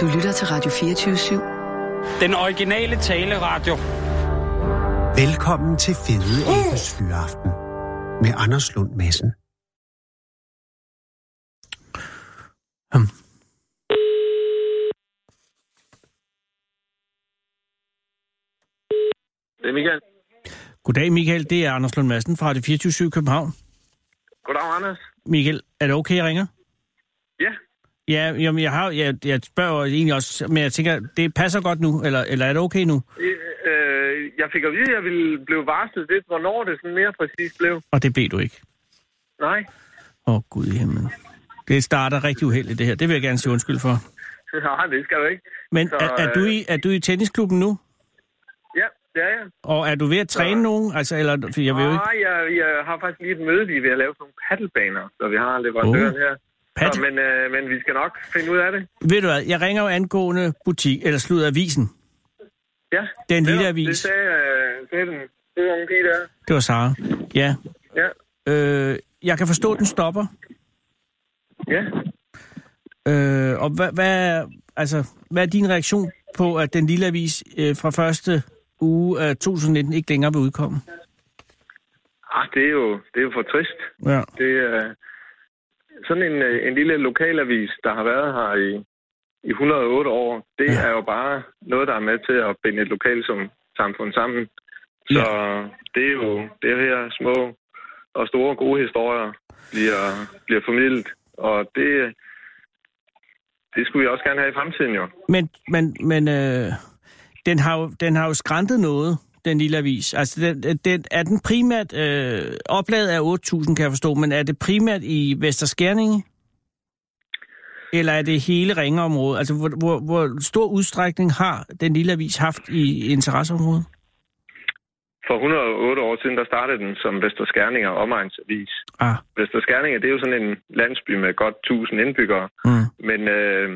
Du lytter til Radio 24-7. Den originale taleradio. Velkommen til Fede Abes Fyraften med Anders Lund Madsen. Hmm. Det er Michael. Goddag Michael, det er Anders Lund Madsen fra det 24 København. Goddag, Anders. Michael, er det okay, jeg ringer? Ja, Ja, jamen, jeg, har, jeg, jeg spørger egentlig også, men jeg tænker, det passer godt nu, eller, eller er det okay nu? øh, jeg fik at vide, at jeg ville blive varslet lidt, hvornår det sådan mere præcis blev. Og det blev du ikke. Nej, Åh, oh, Gud i himlen. Det starter rigtig uheldigt, det her. Det vil jeg gerne sige undskyld for. Nej, det skal du ikke. Men Så, er, er, du i, er du i tennisklubben nu? Ja, det er jeg. Og er du ved at træne Så- nogen? Altså, eller, for jeg vil jo ikke... Nej, jeg, jeg har faktisk lige et møde, vi er ved at lave sådan nogle paddelbaner, så vi har leverandøren Oh. her. Pat, Så, men, øh, men vi skal nok finde ud af det. ved du hvad, jeg ringer jo angående butik, eller slud avisen. Ja, Den lille avis. Det sagde, øh, sagde den søde unge pige der. Det var Sara. Ja. Ja, Øh, jeg kan forstå, at den stopper. ja. Øh, og hvad, hvad, altså, hvad er din reaktion på, at den lille avis øh, fra første uge af 2019 ikke længere vil udkomme? Ah, det er jo, det er jo for trist. Ja. Det er sådan en, øh, en lille lokalavis, der har været her i, i 108 år. Det Ja. ja. er jo bare noget, der er med til at binde et lokalt som samfund sammen. Så det er jo det her små og store gode historier bliver, bliver formidlet. Og det, det skulle vi også gerne have i fremtiden jo. Men, men, men øh, den, har jo, den har jo skræntet noget, den lille avis. Altså, den, den, er den primært øh, oplaget af 8.000, kan jeg forstå, men er det primært i Vesterskærninge? Eller er det hele ringeområdet? Altså, hvor, hvor, hvor stor udstrækning har den lille avis haft i interesseområdet? For 108 år siden, der startede den som Vesterskærninger Omegnsavis. Ah, Vesterskærninger, det er jo sådan en landsby med godt 1000 indbyggere. mm. Men, øh,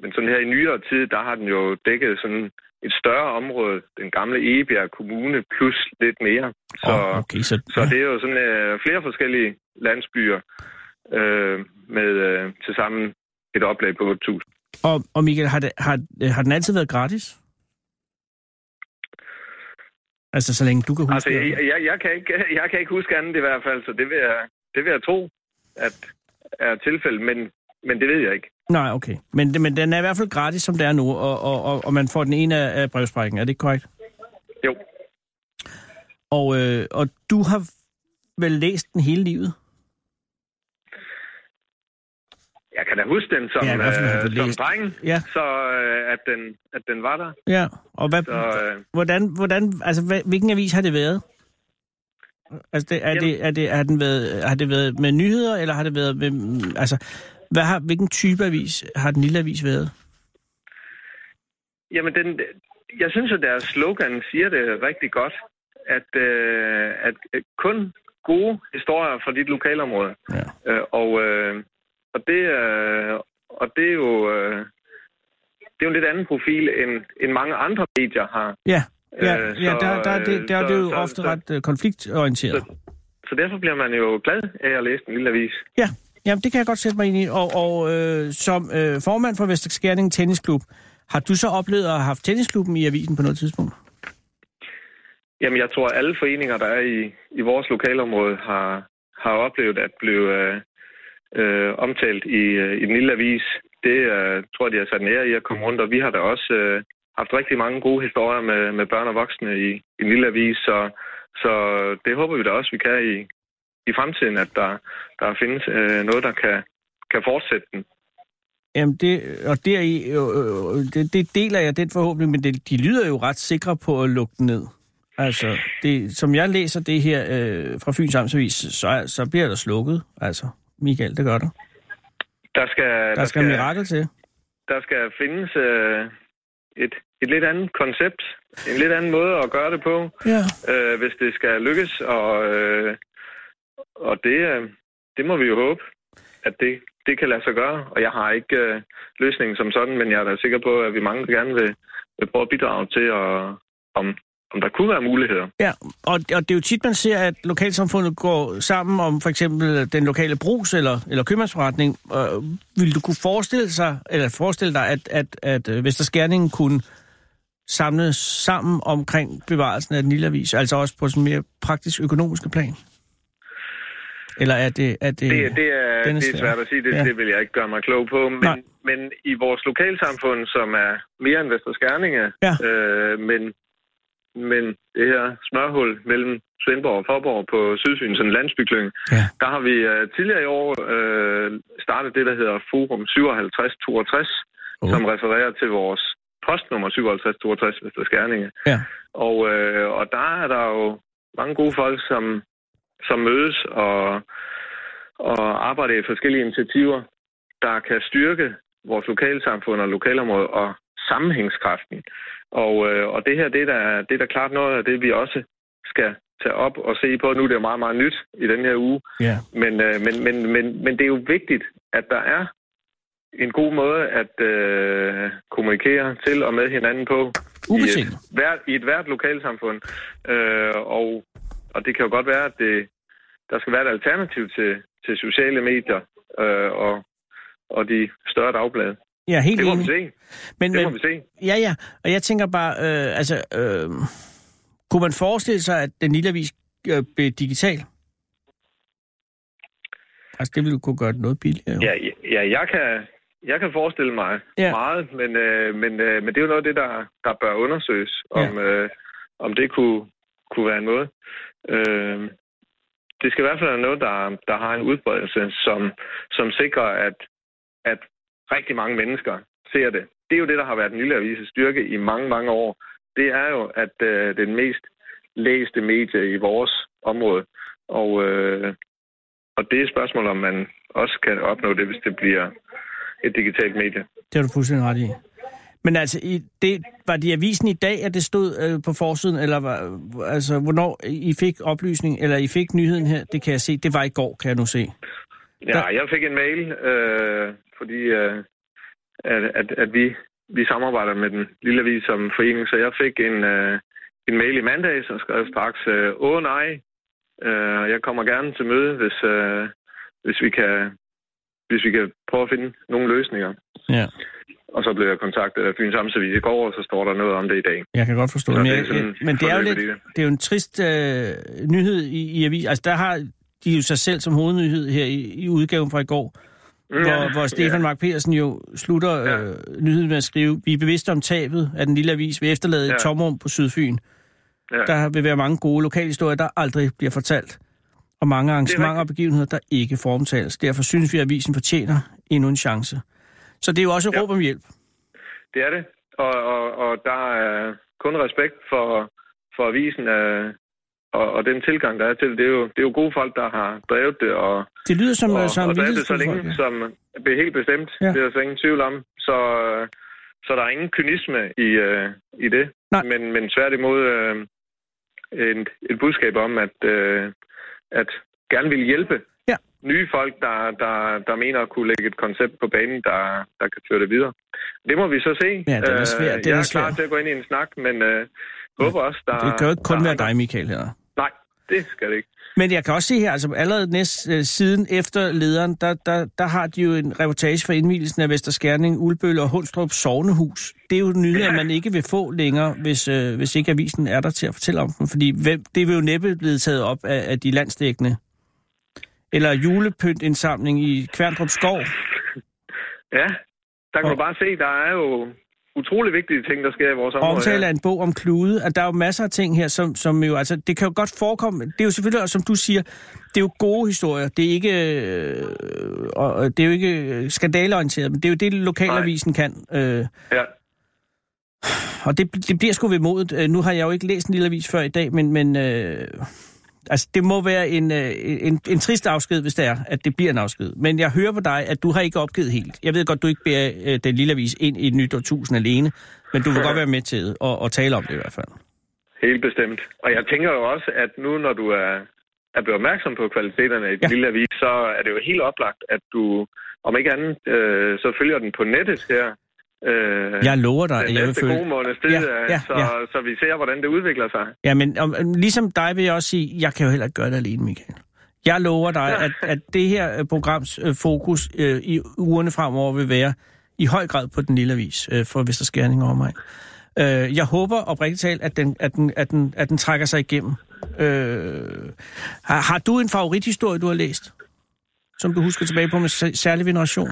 men sådan her i nyere tid, der har den jo dækket sådan et større område, den gamle Egebjerg Kommune, plus lidt mere. Så, oh, okay, så, så det er jo sådan øh, flere forskellige landsbyer øh, med øh, til sammen et oplag på 8.000. Og, og Michael, har, det, har, har den altid været gratis? Altså, så længe du kan huske Altså, jeg, jeg, jeg, kan ikke, jeg kan ikke huske andet i hvert fald, så det vil jeg, det vil jeg tro, at er tilfældet, men, men det ved jeg ikke. Nej, okay. Men, men den er i hvert fald gratis, som det er nu, og, og, og, og man får den ene af, af brevsprækken. Er det ikke korrekt? Jo, Og, øh, og du har vel læst den hele livet? jeg kan da huske den som, Ja, øh, som læst. dreng, Ja. så øh, at, den, at den var der. Ja. Og hvad, Så, øh, hvordan, hvordan, altså, hvad, hvilken avis har det været? Altså, det, er, det, er det, har, den været, har det været med nyheder, eller har det været med... Altså, hvad har, hvilken type avis har den lille avis været? Jamen, den, jeg synes, at deres slogan siger det rigtig godt, at, øh, at øh, kun gode historier fra dit lokalområde. Ja. Øh, og, øh, og, det, øh, og det er jo... Øh, det er jo en lidt anden profil, end, end mange andre medier har. Ja, ja, Øh, ja så, der, der, er det, der er så- det jo så- ofte så- ret øh, konfliktorienteret. Så derfor bliver man jo glad af at læse en lille avis. Ja, jamen, det kan jeg godt sætte mig ind i. Og, og øh, som øh, formand for Vesterskærning Tennisklub, har du så oplevet at have haft tennisklubben i avisen på noget tidspunkt? Jamen, jeg tror, at alle foreninger, der er i, i vores lokalområde, har, har oplevet at blive øh, øh, omtalt i, øh, i den lille avis. Det øh, tror jeg, de har sat en ære i at komme rundt, og vi har da også øh, haft rigtig mange gode historier med, med børn og voksne i, i den lille avis, så, så det håber vi da også, vi kan i, i fremtiden, at der, der findes øh, noget, der kan, kan fortsætte den. Jamen, det, og deri, øh, øh, det, det deler jeg den forhåbning, men det, de lyder jo ret sikre på at lukke den ned. Altså, det, som jeg læser det her øh, fra Fyns Amtsavis, så, så bliver der slukket. Altså, Michael, det gør der. Der skal, Der, der skal, mirakel til. der skal findes øh, et, et lidt andet koncept, en lidt anden måde at gøre det på, Ja. øh, hvis det skal lykkes. Og, øh, og det, øh, det må vi jo håbe, at det, det kan lade sig gøre. Og jeg har ikke øh, løsningen som sådan, men jeg er da sikker på, at vi mange gerne vil, vil prøve at bidrage til at, om, om der kunne være muligheder. Ja, og, og det er jo tit, man ser, at lokalsamfundet går sammen om for eksempel den lokale brus eller, eller købmandsforretning. Øh, vil du kunne forestille sig, eller forestille dig, at, at, at øh, at Vesterskærningen kunne samles sammen omkring bevarelsen af den lille avis, altså også på sådan mere praktisk økonomiske plan? Eller er det... Er det, Det, det, er, den er det er svær. svært at sige, det, Ja. det vil jeg ikke gøre mig klog på. Nej. Men, men i vores lokalsamfund, som er mere end Vester Skærninge, Ja. øh, men, men det her smørhul mellem Svendborg og Forborg på Sydfyn, sådan en landsbyklynge, Ja. der har vi øh, tidligere i år øh, startet det, der hedder Forum 5762, Oh. oh. som refererer til vores postnummer 5762 Vester Skærninge. Ja. Og, øh, og der er der jo mange gode folk, som, som mødes og, og arbejder i forskellige initiativer, der kan styrke vores lokalsamfund og lokalområde og sammenhængskraften. Og, øh, og det her, det er, da, det er da klart noget af det, vi også skal tage op og se på. Nu er det jo meget, meget nyt i den her uge. Ja. Men, øh, men, men, men, men det er jo vigtigt, at der er en god måde at øh, kommunikere til og med hinanden på i et, hvert, i et hvert lokalsamfund. Øh, og, og det kan jo godt være, at det, der skal være et alternativ til, til sociale medier øh, og, og de større dagblade. Er helt Det må vi enig. se. Men, Det må men, vi se. Ja, ja. Og jeg tænker bare, øh, altså, øh, kunne man forestille sig, at den lille avis øh, blev digital? Altså, det ville jo kunne gøre det noget billigere. jo. Ja, ja jeg, kan, jeg kan forestille mig Ja. ja. meget, men, øh, men, øh, men det er jo noget af det, der, der bør undersøges, om, øh, om det kunne, kunne være en måde. Øh, det skal i hvert fald være noget, der, der har en udbredelse, som, som sikrer, at, at rigtig mange mennesker ser det. Det er jo det, der har været den lille avises styrke i mange, mange år. Det er jo, at øh, det er den mest læste medie i vores område. Og, øh, og det er et spørgsmål, om man også kan opnå det, hvis det bliver et digitalt medie. Det har du fuldstændig ret i. Men altså, i det, var det i avisen i dag, at det stod øh, på forsiden, eller var, altså, hvornår I fik oplysning, eller I fik nyheden her, det kan jeg se. Det var i går, kan jeg nu se. Ja, Der- jeg fik en mail, øh, fordi øh, at, at, at vi, vi samarbejder med den lille avis som forening, så jeg fik en, øh, en mail i mandags og skrev straks, øh, åh nej, øh, jeg kommer gerne til møde, hvis, øh, hvis, vi kan, hvis vi kan prøve at finde nogle løsninger. Ja, Og så blev jeg kontaktet af Fyns Amtsavis i går, og så står der noget om det i dag. jeg kan godt forstå Så det. Men, det er jeg, sådan men det er jo lidt, det. det er jo en trist øh, nyhed i, i avisen. Altså, der har de jo sig selv som hovednyhed her i, i udgaven fra i går, Mm, hvor, hvor Stefan Mark Petersen jo slutter øh, nyheden med at skrive, vi er bevidste om tabet af den lille avis, vi efterlader et Ja. tomrum på Sydfyn. Ja. Der vil være mange gode lokalhistorier, der aldrig bliver fortalt, og mange arrangementer og begivenheder, der ikke formtales. Derfor synes vi, at avisen fortjener endnu en chance. Så det er jo også et Ja. råb om hjælp. Det er det. Og, og, og der er kun respekt for, for avisen øh, og, og den tilgang, der er til det. Det er, jo, det er jo gode folk, der har drevet det, og, Det lyder som, og, og, som og drevet det så folk, længe, ja. som det er helt bestemt. Ja. Det er der så ingen tvivl om. Så, øh, så der er ingen kynisme i, øh, i det. Nej. Men, men tværtimod øh, et, et budskab om, at, øh, at gerne vil hjælpe. Nye folk, der, der, der mener at kunne lægge et koncept på banen, der, der kan føre det videre. Det må vi så se. Ja, den er Øh, den jeg er er klar til at gå ind i en snak, men øh, håber også, der... Det kan jo ikke kun være dig, Michael, her. Nej, det skal det ikke. Men jeg kan også se her, altså allerede næst øh, siden efter lederen, der, der, der har de jo en reportage fra indvielsen af Vesterskærning, Ulbøl og Hundstrup Sovnehus. Det er jo nyheder, Ja. man ikke vil få længere, hvis, øh, hvis ikke avisen er der til at fortælle om dem. Fordi hvem, det vil jo næppe blive taget op af, af de landsdækkende. Eller julepyntindsamling i Kværndrup Skov. Ja, der kan Og- du bare se, der er jo utrolig vigtige ting, der sker i vores område. omtale af en bog om klude, at der er jo masser af ting her, som, som jo, altså, det kan jo godt forekomme, det er jo selvfølgelig, som du siger, det er jo gode historier, det er ikke, øh, og det er jo ikke skandaleorienteret, men det er jo det, lokalavisen kan, øh, Ja. og det, det bliver sgu ved modet. Øh, Nu har jeg jo ikke læst en lille avis før i dag, men, men øh, altså, det må være en, øh, en, en trist afsked, hvis det er, at det bliver en afsked. Men jeg hører på dig, at du har ikke opgivet helt. Jeg ved godt, du ikke bærer øh, den lille avis ind i et nyt årtusind alene, men du vil godt være med til at, at tale om det i hvert fald. Helt bestemt. Og jeg tænker jo også, at nu når du er, er blevet opmærksom på kvaliteterne i den Ja. lille avis, så er det jo helt oplagt, at du, om ikke andet, øh, så følger den på nettet her øh, Jeg lover dig, at jeg vil følge... gode måneds tid, Ja, ja, så, ja. så vi ser, hvordan det udvikler sig. Ja, men om, ligesom dig vil jeg også sige, jeg kan jo heller ikke gøre det alene, Michael. Jeg lover dig, at, at det her øh, programs øh, fokus øh, i ugerne fremover vil være i høj grad på den lille avis øh, for Vesterskærning og mig. Øh, jeg håber oprigtigt talt, at den, at den, at den, at den trækker sig igennem. Øh, har, har du en favorithistorie, du har læst? Som du husker tilbage på med sær- særlig veneration?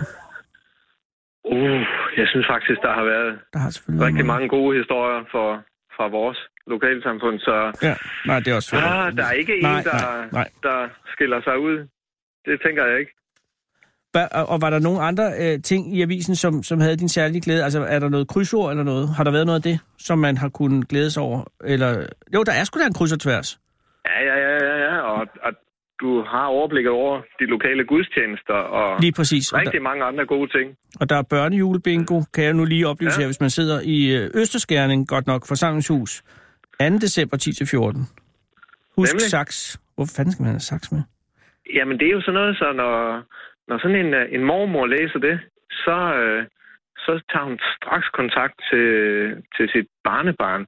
Uh, jeg synes faktisk, der har været Der har selvfølgelig været rigtig mange. gode historier for, fra vores lokalsamfund, så Ja, nej, det er også ah, der er ikke en, Nej, der, nej, nej. der skiller sig ud. Det tænker jeg ikke. Og- var der nogle andre øh, ting i avisen, som, som havde din særlige glæde? Altså, er der noget krydsord eller noget? Har der været noget af det, som man har kunnet glæde sig over? Eller, jo, der er sgu da en kryds og tværs. Ja, ja, ja, ja, ja. Og, og du har overblikket over de lokale gudstjenester og Lige præcis. Og der, rigtig mange andre gode ting. og der er børnejulebingo, kan jeg nu lige oplyse ja. Her, hvis man sidder i øh, Østerskærning, godt nok, forsamlingshus, 2. december 10-14. Husk Nemlig. saks. Hvorfor fanden skal man have saks med? Jamen, det er jo sådan noget, så når, når sådan en, øh, en mormor læser det, så, øh, så tager hun straks kontakt til, til sit barnebarn.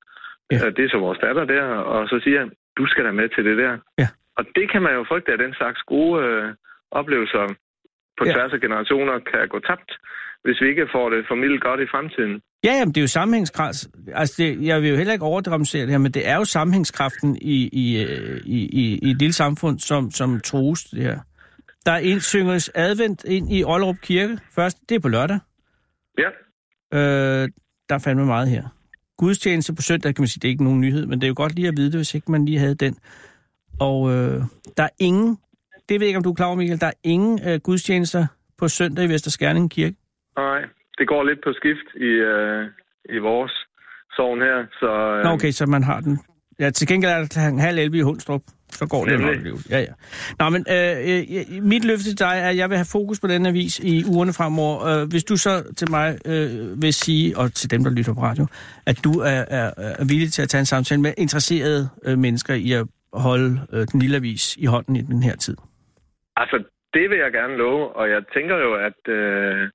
Ja. Ja. Det er så vores datter der, og så siger han, du skal da med til det der. Ja. Og det kan man jo frygte, at den slags gode øh, oplevelser på Ja. tværs af generationer kan gå tabt, hvis vi ikke får det formidlet godt i fremtiden. Ja, jamen, det er jo sammenhængskraft. Altså, det, jeg vil jo heller ikke overdramatisere det her, men det er jo sammenhængskraften i, i, øh, i, i, i et lille samfund, som, som trues det her. Der er en synges advent ind i Ollerup Kirke først. Det er på lørdag. Ja, Øh, der er fandme meget her. Gudstjeneste på søndag, kan man sige, det er ikke nogen nyhed, men det er jo godt lige at vide det, hvis ikke man lige havde den. Og øh, der er ingen, det ved jeg ikke, om du er klar over, Michael, der er ingen øh, gudstjenester på søndag i Vesterskærning Kirke. nej. Det går lidt på skift i, øh, i vores sovn her, så... Øh, Nå, okay, så man har den. Ja, til gengæld er der en halv 11 i Hundstrup. Så går det jo nok. Ja, ja. Nå, men øh, øh, mit løfte til dig er, at jeg vil have fokus på den avis i ugerne fremover. Øh, hvis du så til mig øh, vil sige, og til dem, der lytter på radio, at du er, er, er villig til at tage en samtale med interesserede øh, mennesker i at holde øh, den lille avis i hånden i den her tid. Altså, det vil jeg gerne love, og jeg tænker jo, at, øh,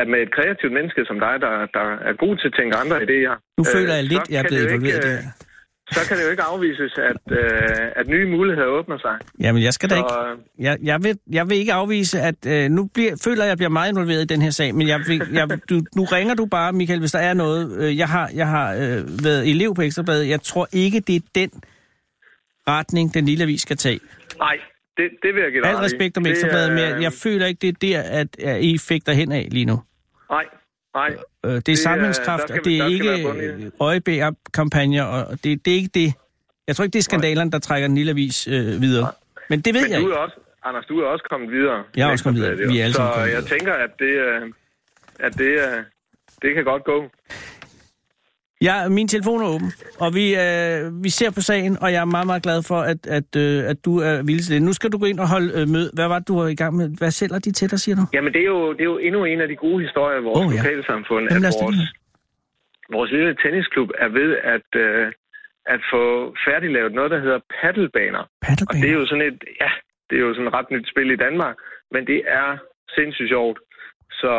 at med et kreativt menneske som dig, der, der er god til at tænke andre idéer... Nu øh, føler jeg så lidt, jeg er blevet involveret i det her. øh, Så kan det jo ikke afvises, at, øh, at nye muligheder åbner sig. Jamen, jeg skal da Så, ikke... øh, Jeg, jeg, vil, jeg vil ikke afvise, at øh, nu bliver, føler jeg, at jeg bliver meget involveret i den her sag, men jeg, vil, jeg, du, nu ringer du bare, Michael, hvis der er noget. Øh, jeg har, jeg har øh, været elev på Ekstrabladet. Jeg tror ikke, det er den retning, den lille avis skal tage. Nej, det, det vil jeg give dig Al respekt om Det Ekstrabladet, men jeg, føler ikke, det er der, at, at I fægter hen af lige nu. Nej, nej. Øh, det er skal og det er ikke øjebæ-kampagner, og det, det er ikke det. Jeg tror ikke, det er skandalerne, der trækker den lille avis øh, videre. Men det ved Men jeg du ikke. også, Anders, du er også kommet videre. Jeg er også kommet videre. Vi er alle Så jeg videre. tænker, at det, øh, at det, øh, det kan godt gå. Ja, min telefon er åben, og vi, øh, vi ser på sagen, og jeg er meget, meget glad for, at, at, øh, at du er villig til det. Nu skal du gå ind og holde øh, møde. Hvad var det, du var i gang med? Hvad sælger de til dig, siger du? Jamen, det er jo, det er jo endnu en af de gode historier i vores oh, ja. lokalsamfund, Jamen, at vores, vores lille tennisklub er ved at, øh, at få færdiglavet noget, der hedder paddelbaner. Og Paddlebaner? det er jo sådan et, ja, det er jo sådan et ret nyt spil i Danmark, men det er sindssygt sjovt. Så,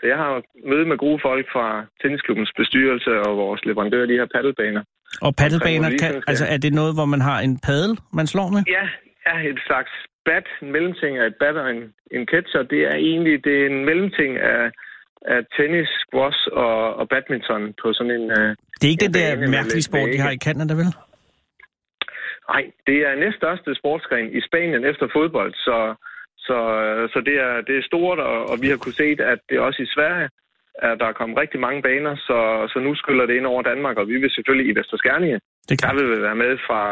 så jeg har møde med gode folk fra tennisklubbens bestyrelse og vores leverandør af de her paddelbaner. Og paddelbaner, kan, altså er det noget, hvor man har en paddel, man slår med? Ja, ja et slags bat, en mellemting af et bat og en, en catcher. Det er egentlig det er en mellemting af, af tennis, squash og, og badminton på sådan en... Uh, Det er ikke den Ja, der mærkelige sport, de har i Canada, vel? nej, det er næststørste sportsgren i Spanien efter fodbold, så, så, så det, er, det er stort, og, og vi har kunne se, at det også i Sverige at der er kommet rigtig mange baner, så, så nu skyller det ind over Danmark, og vi vil selvfølgelig i Vesterskærninge, Det der kan. vil vi være med fra,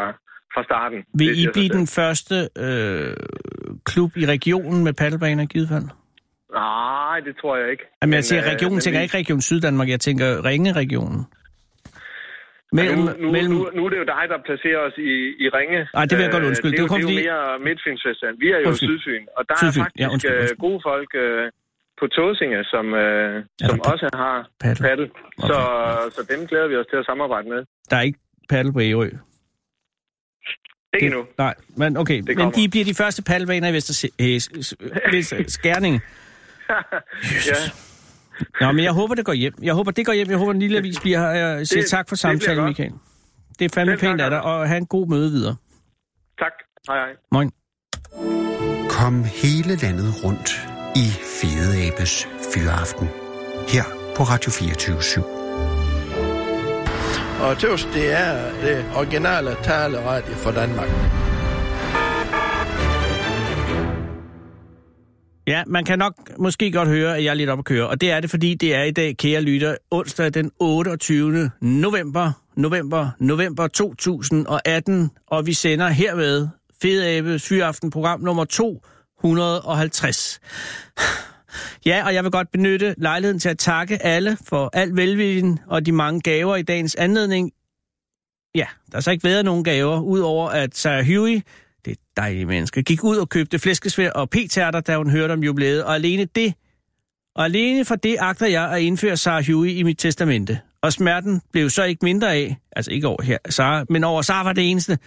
fra starten. Vil I blive den første øh, klub i regionen med paddelbaner i givet fald? Nej, det tror jeg ikke. Jamen, jeg Men, siger øh, regionen, men tænker vi- ikke Region Syddanmark, jeg tænker Ringe-regionen. Mellem, nu, nu, mellem, nu, nu er det jo dig, der placerer os i, i Ringe. Ej, det vil jeg godt Øh, undskylde. Det er, jo, det er jo fordi- mere Midtfynsfestivalen. Vi er jo Undskyld. Sydfyn, og der Sydfyn. er Ja, faktisk undskyld, øh, undskyld. gode folk øh, på Tåsinge, som, øh, som også har paddel? paddel. Så, så dem glæder vi os til at samarbejde med. Der er ikke paddel på Ærø. Ikke Det- nu. Nej, men okay. Men. I bliver de første paddelbaner i Vester, øh, Skærning. ja. Nå, men jeg håber, det går hjem. Jeg håber, det går hjem. Jeg håber, den lille avis bliver her. Jeg siger Det- tak for samtalen. Michael. Det er fandme pænt af dig, og have en god møde videre. Tak. Hej, hej. Moin. Kom hele landet rundt i Fede Abes Fyraften. Her på Radio 24 /7. Og tøvs, det er det originale taleradio for Danmark. Ja, man kan nok måske godt høre, at jeg er lidt op at køre. Og det er det, fordi det er i dag, kære lytter, onsdag den 28. november, november, november 2018. Og vi sender herved Fede Abe Fyraften program nummer 250. Ja, og jeg vil godt benytte lejligheden til at takke alle for al velviljen og de mange gaver i dagens anledning. Ja, der har så ikke været nogen gaver, udover at Sarah Huey, det dejlige menneske, gik ud og købte flæskesvær og p-tærter, da hun hørte om jubilæet, og alene det, og alene for det agter jeg at indføre Sarah Huey i mit testamente. Og smerten blev så ikke mindre af, altså ikke over her, Sarah, men over Sarah var det eneste.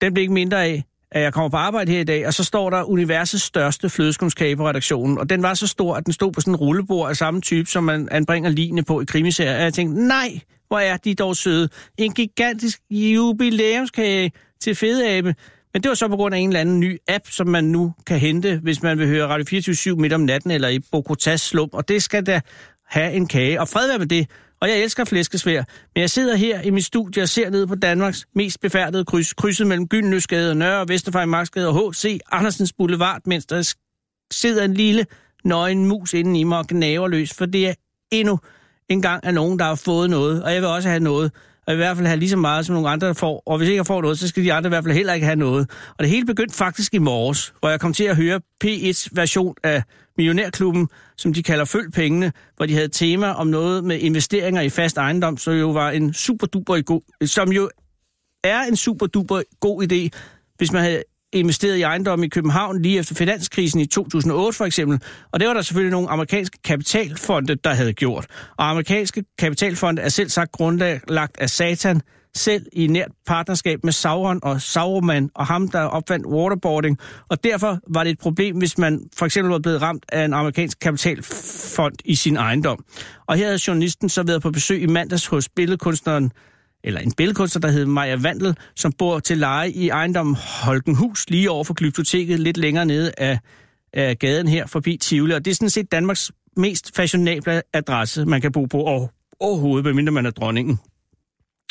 Den blev ikke mindre af, at jeg kommer på arbejde her i dag, og så står der universets største flødeskumskage på redaktionen, og den var så stor, at den stod på sådan en rullebord af samme type, som man anbringer lignende på i krimiserier, og jeg tænkte, nej, hvor er de dog søde. En gigantisk jubilæumskage til fedeabe, men det var så på grund af en eller anden ny app, som man nu kan hente, hvis man vil høre Radio 24 midt om natten eller i Bogotas slum, og det skal da have en kage. Og fred være med det. Og jeg elsker flæskesvær, men jeg sidder her i mit studie og ser ned på Danmarks mest befærdede kryds, krydset mellem Gyldenløsgade og Nørre og Vesterfejl Marksgade og H.C. Andersens Boulevard, mens der sidder en lille nøgen mus inden i mig og gnaver løs, for det er endnu engang af nogen, der har fået noget, og jeg vil også have noget, og i hvert fald have lige så meget, som nogle andre får, og hvis ikke jeg får noget, så skal de andre i hvert fald heller ikke have noget. Og det hele begyndte faktisk i morges, hvor jeg kom til at høre P1's version af Millionærklubben, som de kalder Følg Pengene, hvor de havde tema om noget med investeringer i fast ejendom, så jo var en super duper god, som jo er en super duper god idé, hvis man havde investeret i ejendom i København lige efter finanskrisen i 2008 for eksempel. Og det var der selvfølgelig nogle amerikanske kapitalfonde, der havde gjort. Og amerikanske kapitalfonde er selv sagt grundlagt af Satan, selv i nært partnerskab med Sauron og Sauroman og ham, der opfandt waterboarding. Og derfor var det et problem, hvis man for eksempel var blevet ramt af en amerikansk kapitalfond i sin ejendom. Og her havde journalisten så været på besøg i mandags hos billedkunstneren eller en billedkunstner, der hedder Maja Vandel, som bor til leje i ejendommen Holkenhus, lige over for Glyptoteket, lidt længere nede af, af gaden her forbi Tivoli. Og det er sådan set Danmarks mest fashionable adresse, man kan bo på og overhovedet, medmindre man er dronningen.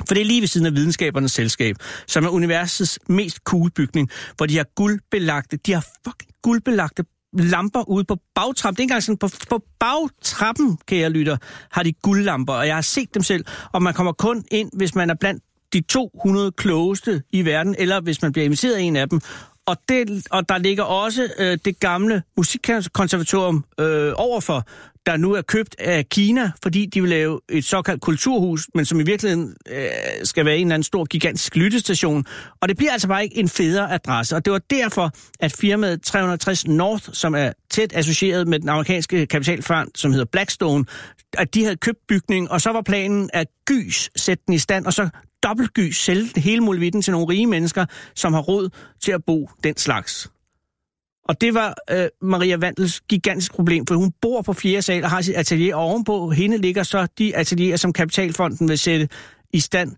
For det er lige ved siden af videnskabernes selskab, som er universets mest cool bygning, hvor de har guldbelagte, de har fucking guldbelagte lamper ude på bagtrappen. Det er ikke engang sådan, på, på bagtrappen, kære lytter, har de guldlamper, og jeg har set dem selv. Og man kommer kun ind, hvis man er blandt de 200 klogeste i verden, eller hvis man bliver inviteret af en af dem. Og, det, og der ligger også øh, det gamle musikkonservatorium øh, overfor, der nu er købt af Kina, fordi de vil lave et såkaldt kulturhus, men som i virkeligheden øh, skal være en eller anden stor, gigantisk lyttestation. Og det bliver altså bare ikke en federe adresse. Og det var derfor, at firmaet 360 North, som er tæt associeret med den amerikanske kapitalfond, som hedder Blackstone, at de havde købt bygningen, og så var planen at gys sætte den i stand, og så dobbeltgys sælge hele muligheden til nogle rige mennesker, som har råd til at bo den slags. Og det var øh, Maria Vandels gigantisk problem, for hun bor på fjerde sal og har sit atelier og ovenpå. Hende ligger så de atelierer, som Kapitalfonden vil sætte i stand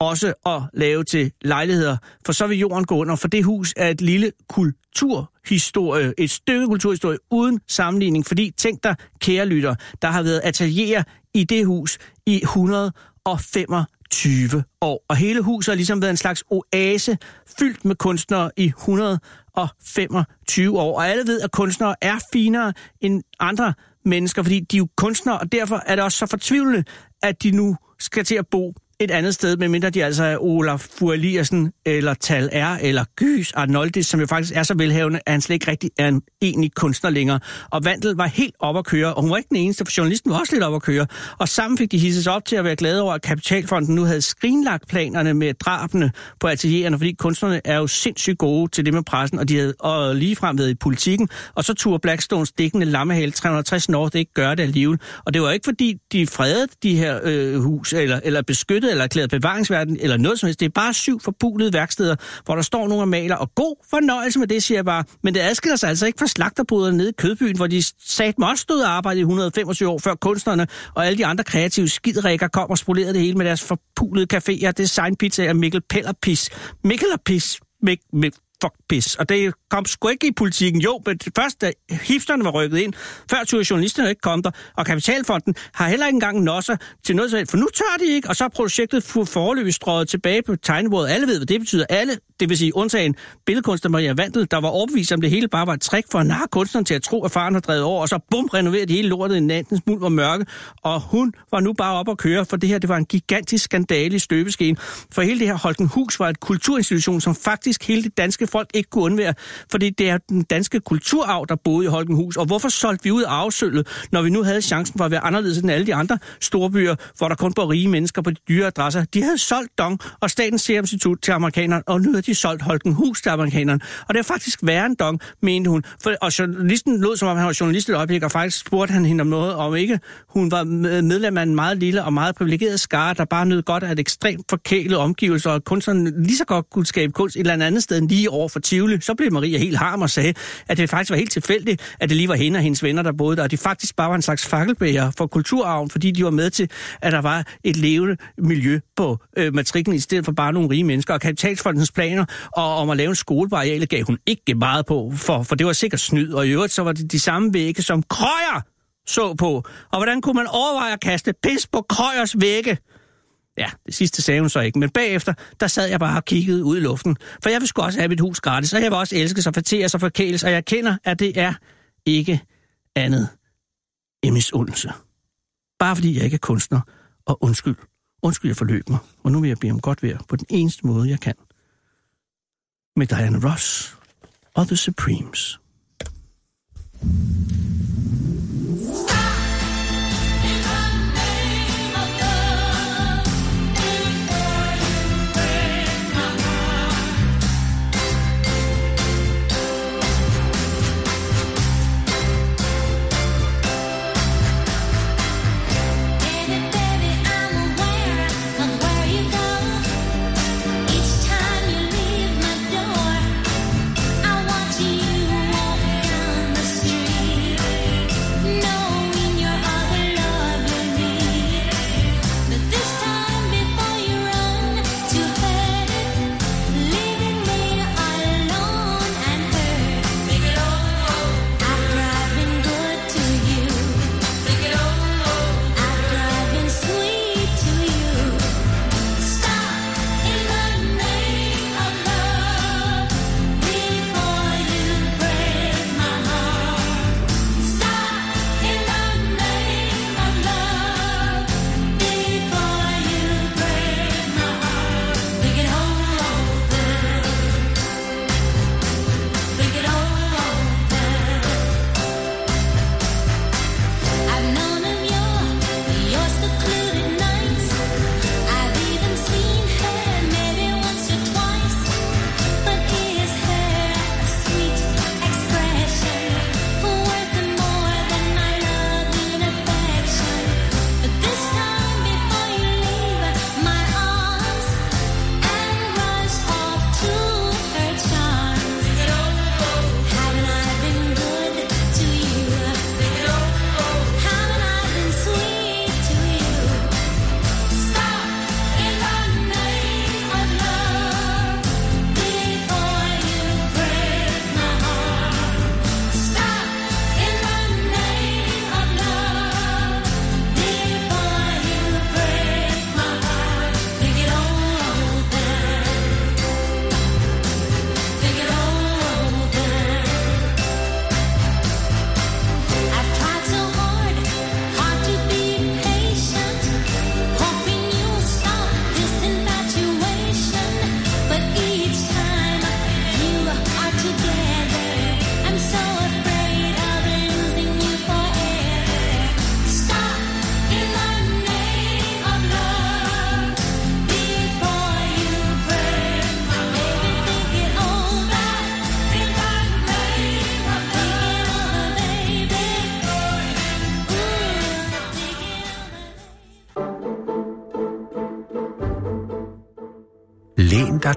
også at lave til lejligheder, for så vil jorden gå under, for det hus er et lille kulturhistorie, et stykke kulturhistorie uden sammenligning, fordi tænk dig, kære lytter, der har været atelierer i det hus i 125 år, og hele huset har ligesom været en slags oase, fyldt med kunstnere i 100 125 år, og alle ved, at kunstnere er finere end andre mennesker, fordi de er jo kunstnere, og derfor er det også så fortvivlende, at de nu skal til at bo et andet sted, medmindre de altså er Olaf Furliersen, eller Tal R, eller Gys Arnoldis, som jo faktisk er så velhavende, at han slet ikke rigtig er en egentlig kunstner længere. Og Vandel var helt op at køre, og hun var ikke den eneste, for journalisten var også lidt op at køre. Og sammen fik de hisses op til at være glade over, at Kapitalfonden nu havde skrinlagt planerne med drabene på ateliererne, fordi kunstnerne er jo sindssygt gode til det med pressen, og de havde og ligefrem været i politikken. Og så turde Blackstones dækkende lammehale 360 North ikke gøre det alligevel. Og det var ikke fordi, de fredede de her øh, hus, eller, eller beskyttede forpulede eller erklæret bevaringsværden eller noget som helst. Det er bare syv forbulede værksteder, hvor der står nogle og maler. Og god fornøjelse med det, siger jeg bare. Men det adskiller sig altså ikke fra slagterbryderne nede i Kødbyen, hvor de sat mig også stod og arbejdede i 125 år før kunstnerne og alle de andre kreative skidrækker kom og spolerede det hele med deres forpulede caféer, designpizzaer, Mikkel Pellerpis. Mikkel og Pis. Mik, Mik, fuck pis. Og det kom sgu ikke i politikken. Jo, men først da hifterne var rykket ind, før turde journalisterne ikke kom der, og Kapitalfonden har heller ikke engang nosser til noget som for nu tør de ikke, og så er projektet forløbig strøget tilbage på tegnebordet. Alle ved, hvad det betyder. Alle, det vil sige undtagen billedkunstner Maria Vandel, der var overbevist om det hele bare var et trick for at narre kunstneren til at tro, at faren har drevet over, og så bum, renoveret hele lortet i nattens muld var mørke, og hun var nu bare op at køre, for det her, det var en gigantisk skandale i støbeskeen. For hele det her Holkenhus var et kulturinstitution, som faktisk hele det danske folk ikke kunne undvære, fordi det er den danske kulturarv, der boede i Holkenhus. Og hvorfor solgte vi ud af afsølvet, når vi nu havde chancen for at være anderledes end alle de andre store byer, hvor der kun bor rige mennesker på de dyre adresser? De havde solgt Dong og Statens Serum Institut til amerikanerne, og nu har de solgt Holkenhus til amerikanerne. Og det er faktisk værre end Dong, mente hun. For, og journalisten lød, som om han var journalist et øjeblik, og faktisk spurgte han hende om noget, om ikke hun var medlem af en meget lille og meget privilegeret skare, der bare nød godt af et ekstremt forkælet omgivelser, og kun sådan lige så godt kunne skabe kunst et eller andet sted end lige over for Tivoli. Så blev Maria helt harm og sagde, at det faktisk var helt tilfældigt, at det lige var hende og hendes venner, der boede der, og de faktisk bare var en slags fakkelbæger for kulturarven, fordi de var med til, at der var et levende miljø på øh, matrikken, i stedet for bare nogle rige mennesker. Og kapitalfondens planer og om at lave en skole gav hun ikke meget på, for, for det var sikkert snyd, og i øvrigt så var det de samme vægge, som Krøjer så på. Og hvordan kunne man overveje at kaste pis på Krøjers vægge? Ja, det sidste sagde hun så ikke, men bagefter, der sad jeg bare og kiggede ud i luften. For jeg vil sgu også have mit hus gratis, og jeg vil også elske sig, fortæres og forkæles, og jeg kender, at det er ikke andet end misundelse. Bare fordi jeg ikke er kunstner, og undskyld, undskyld jeg forløb mig, og nu vil jeg bede om godt vejr på den eneste måde, jeg kan. Med Diana Ross og The Supremes.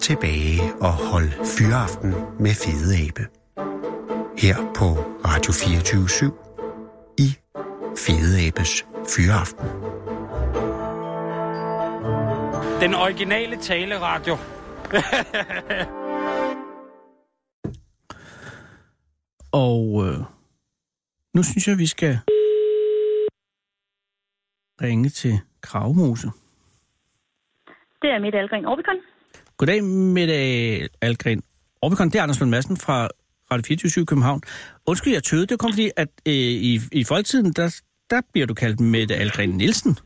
Tilbage og hold fyraften med Fede Abe. Her på Radio 24 i Fede Abes Fyraften. Den originale taleradio. Og øh, nu synes jeg, vi skal ringe til Kravmose. Det er mit Algren Orbicon. Goddag, Mette Algren. Orbicon, det er Anders Lund Madsen fra Radio 24 København. Undskyld, jeg tøvede. Det kom fordi, at øh, i, i folketiden, der, der bliver du kaldt Mette Algren Nielsen.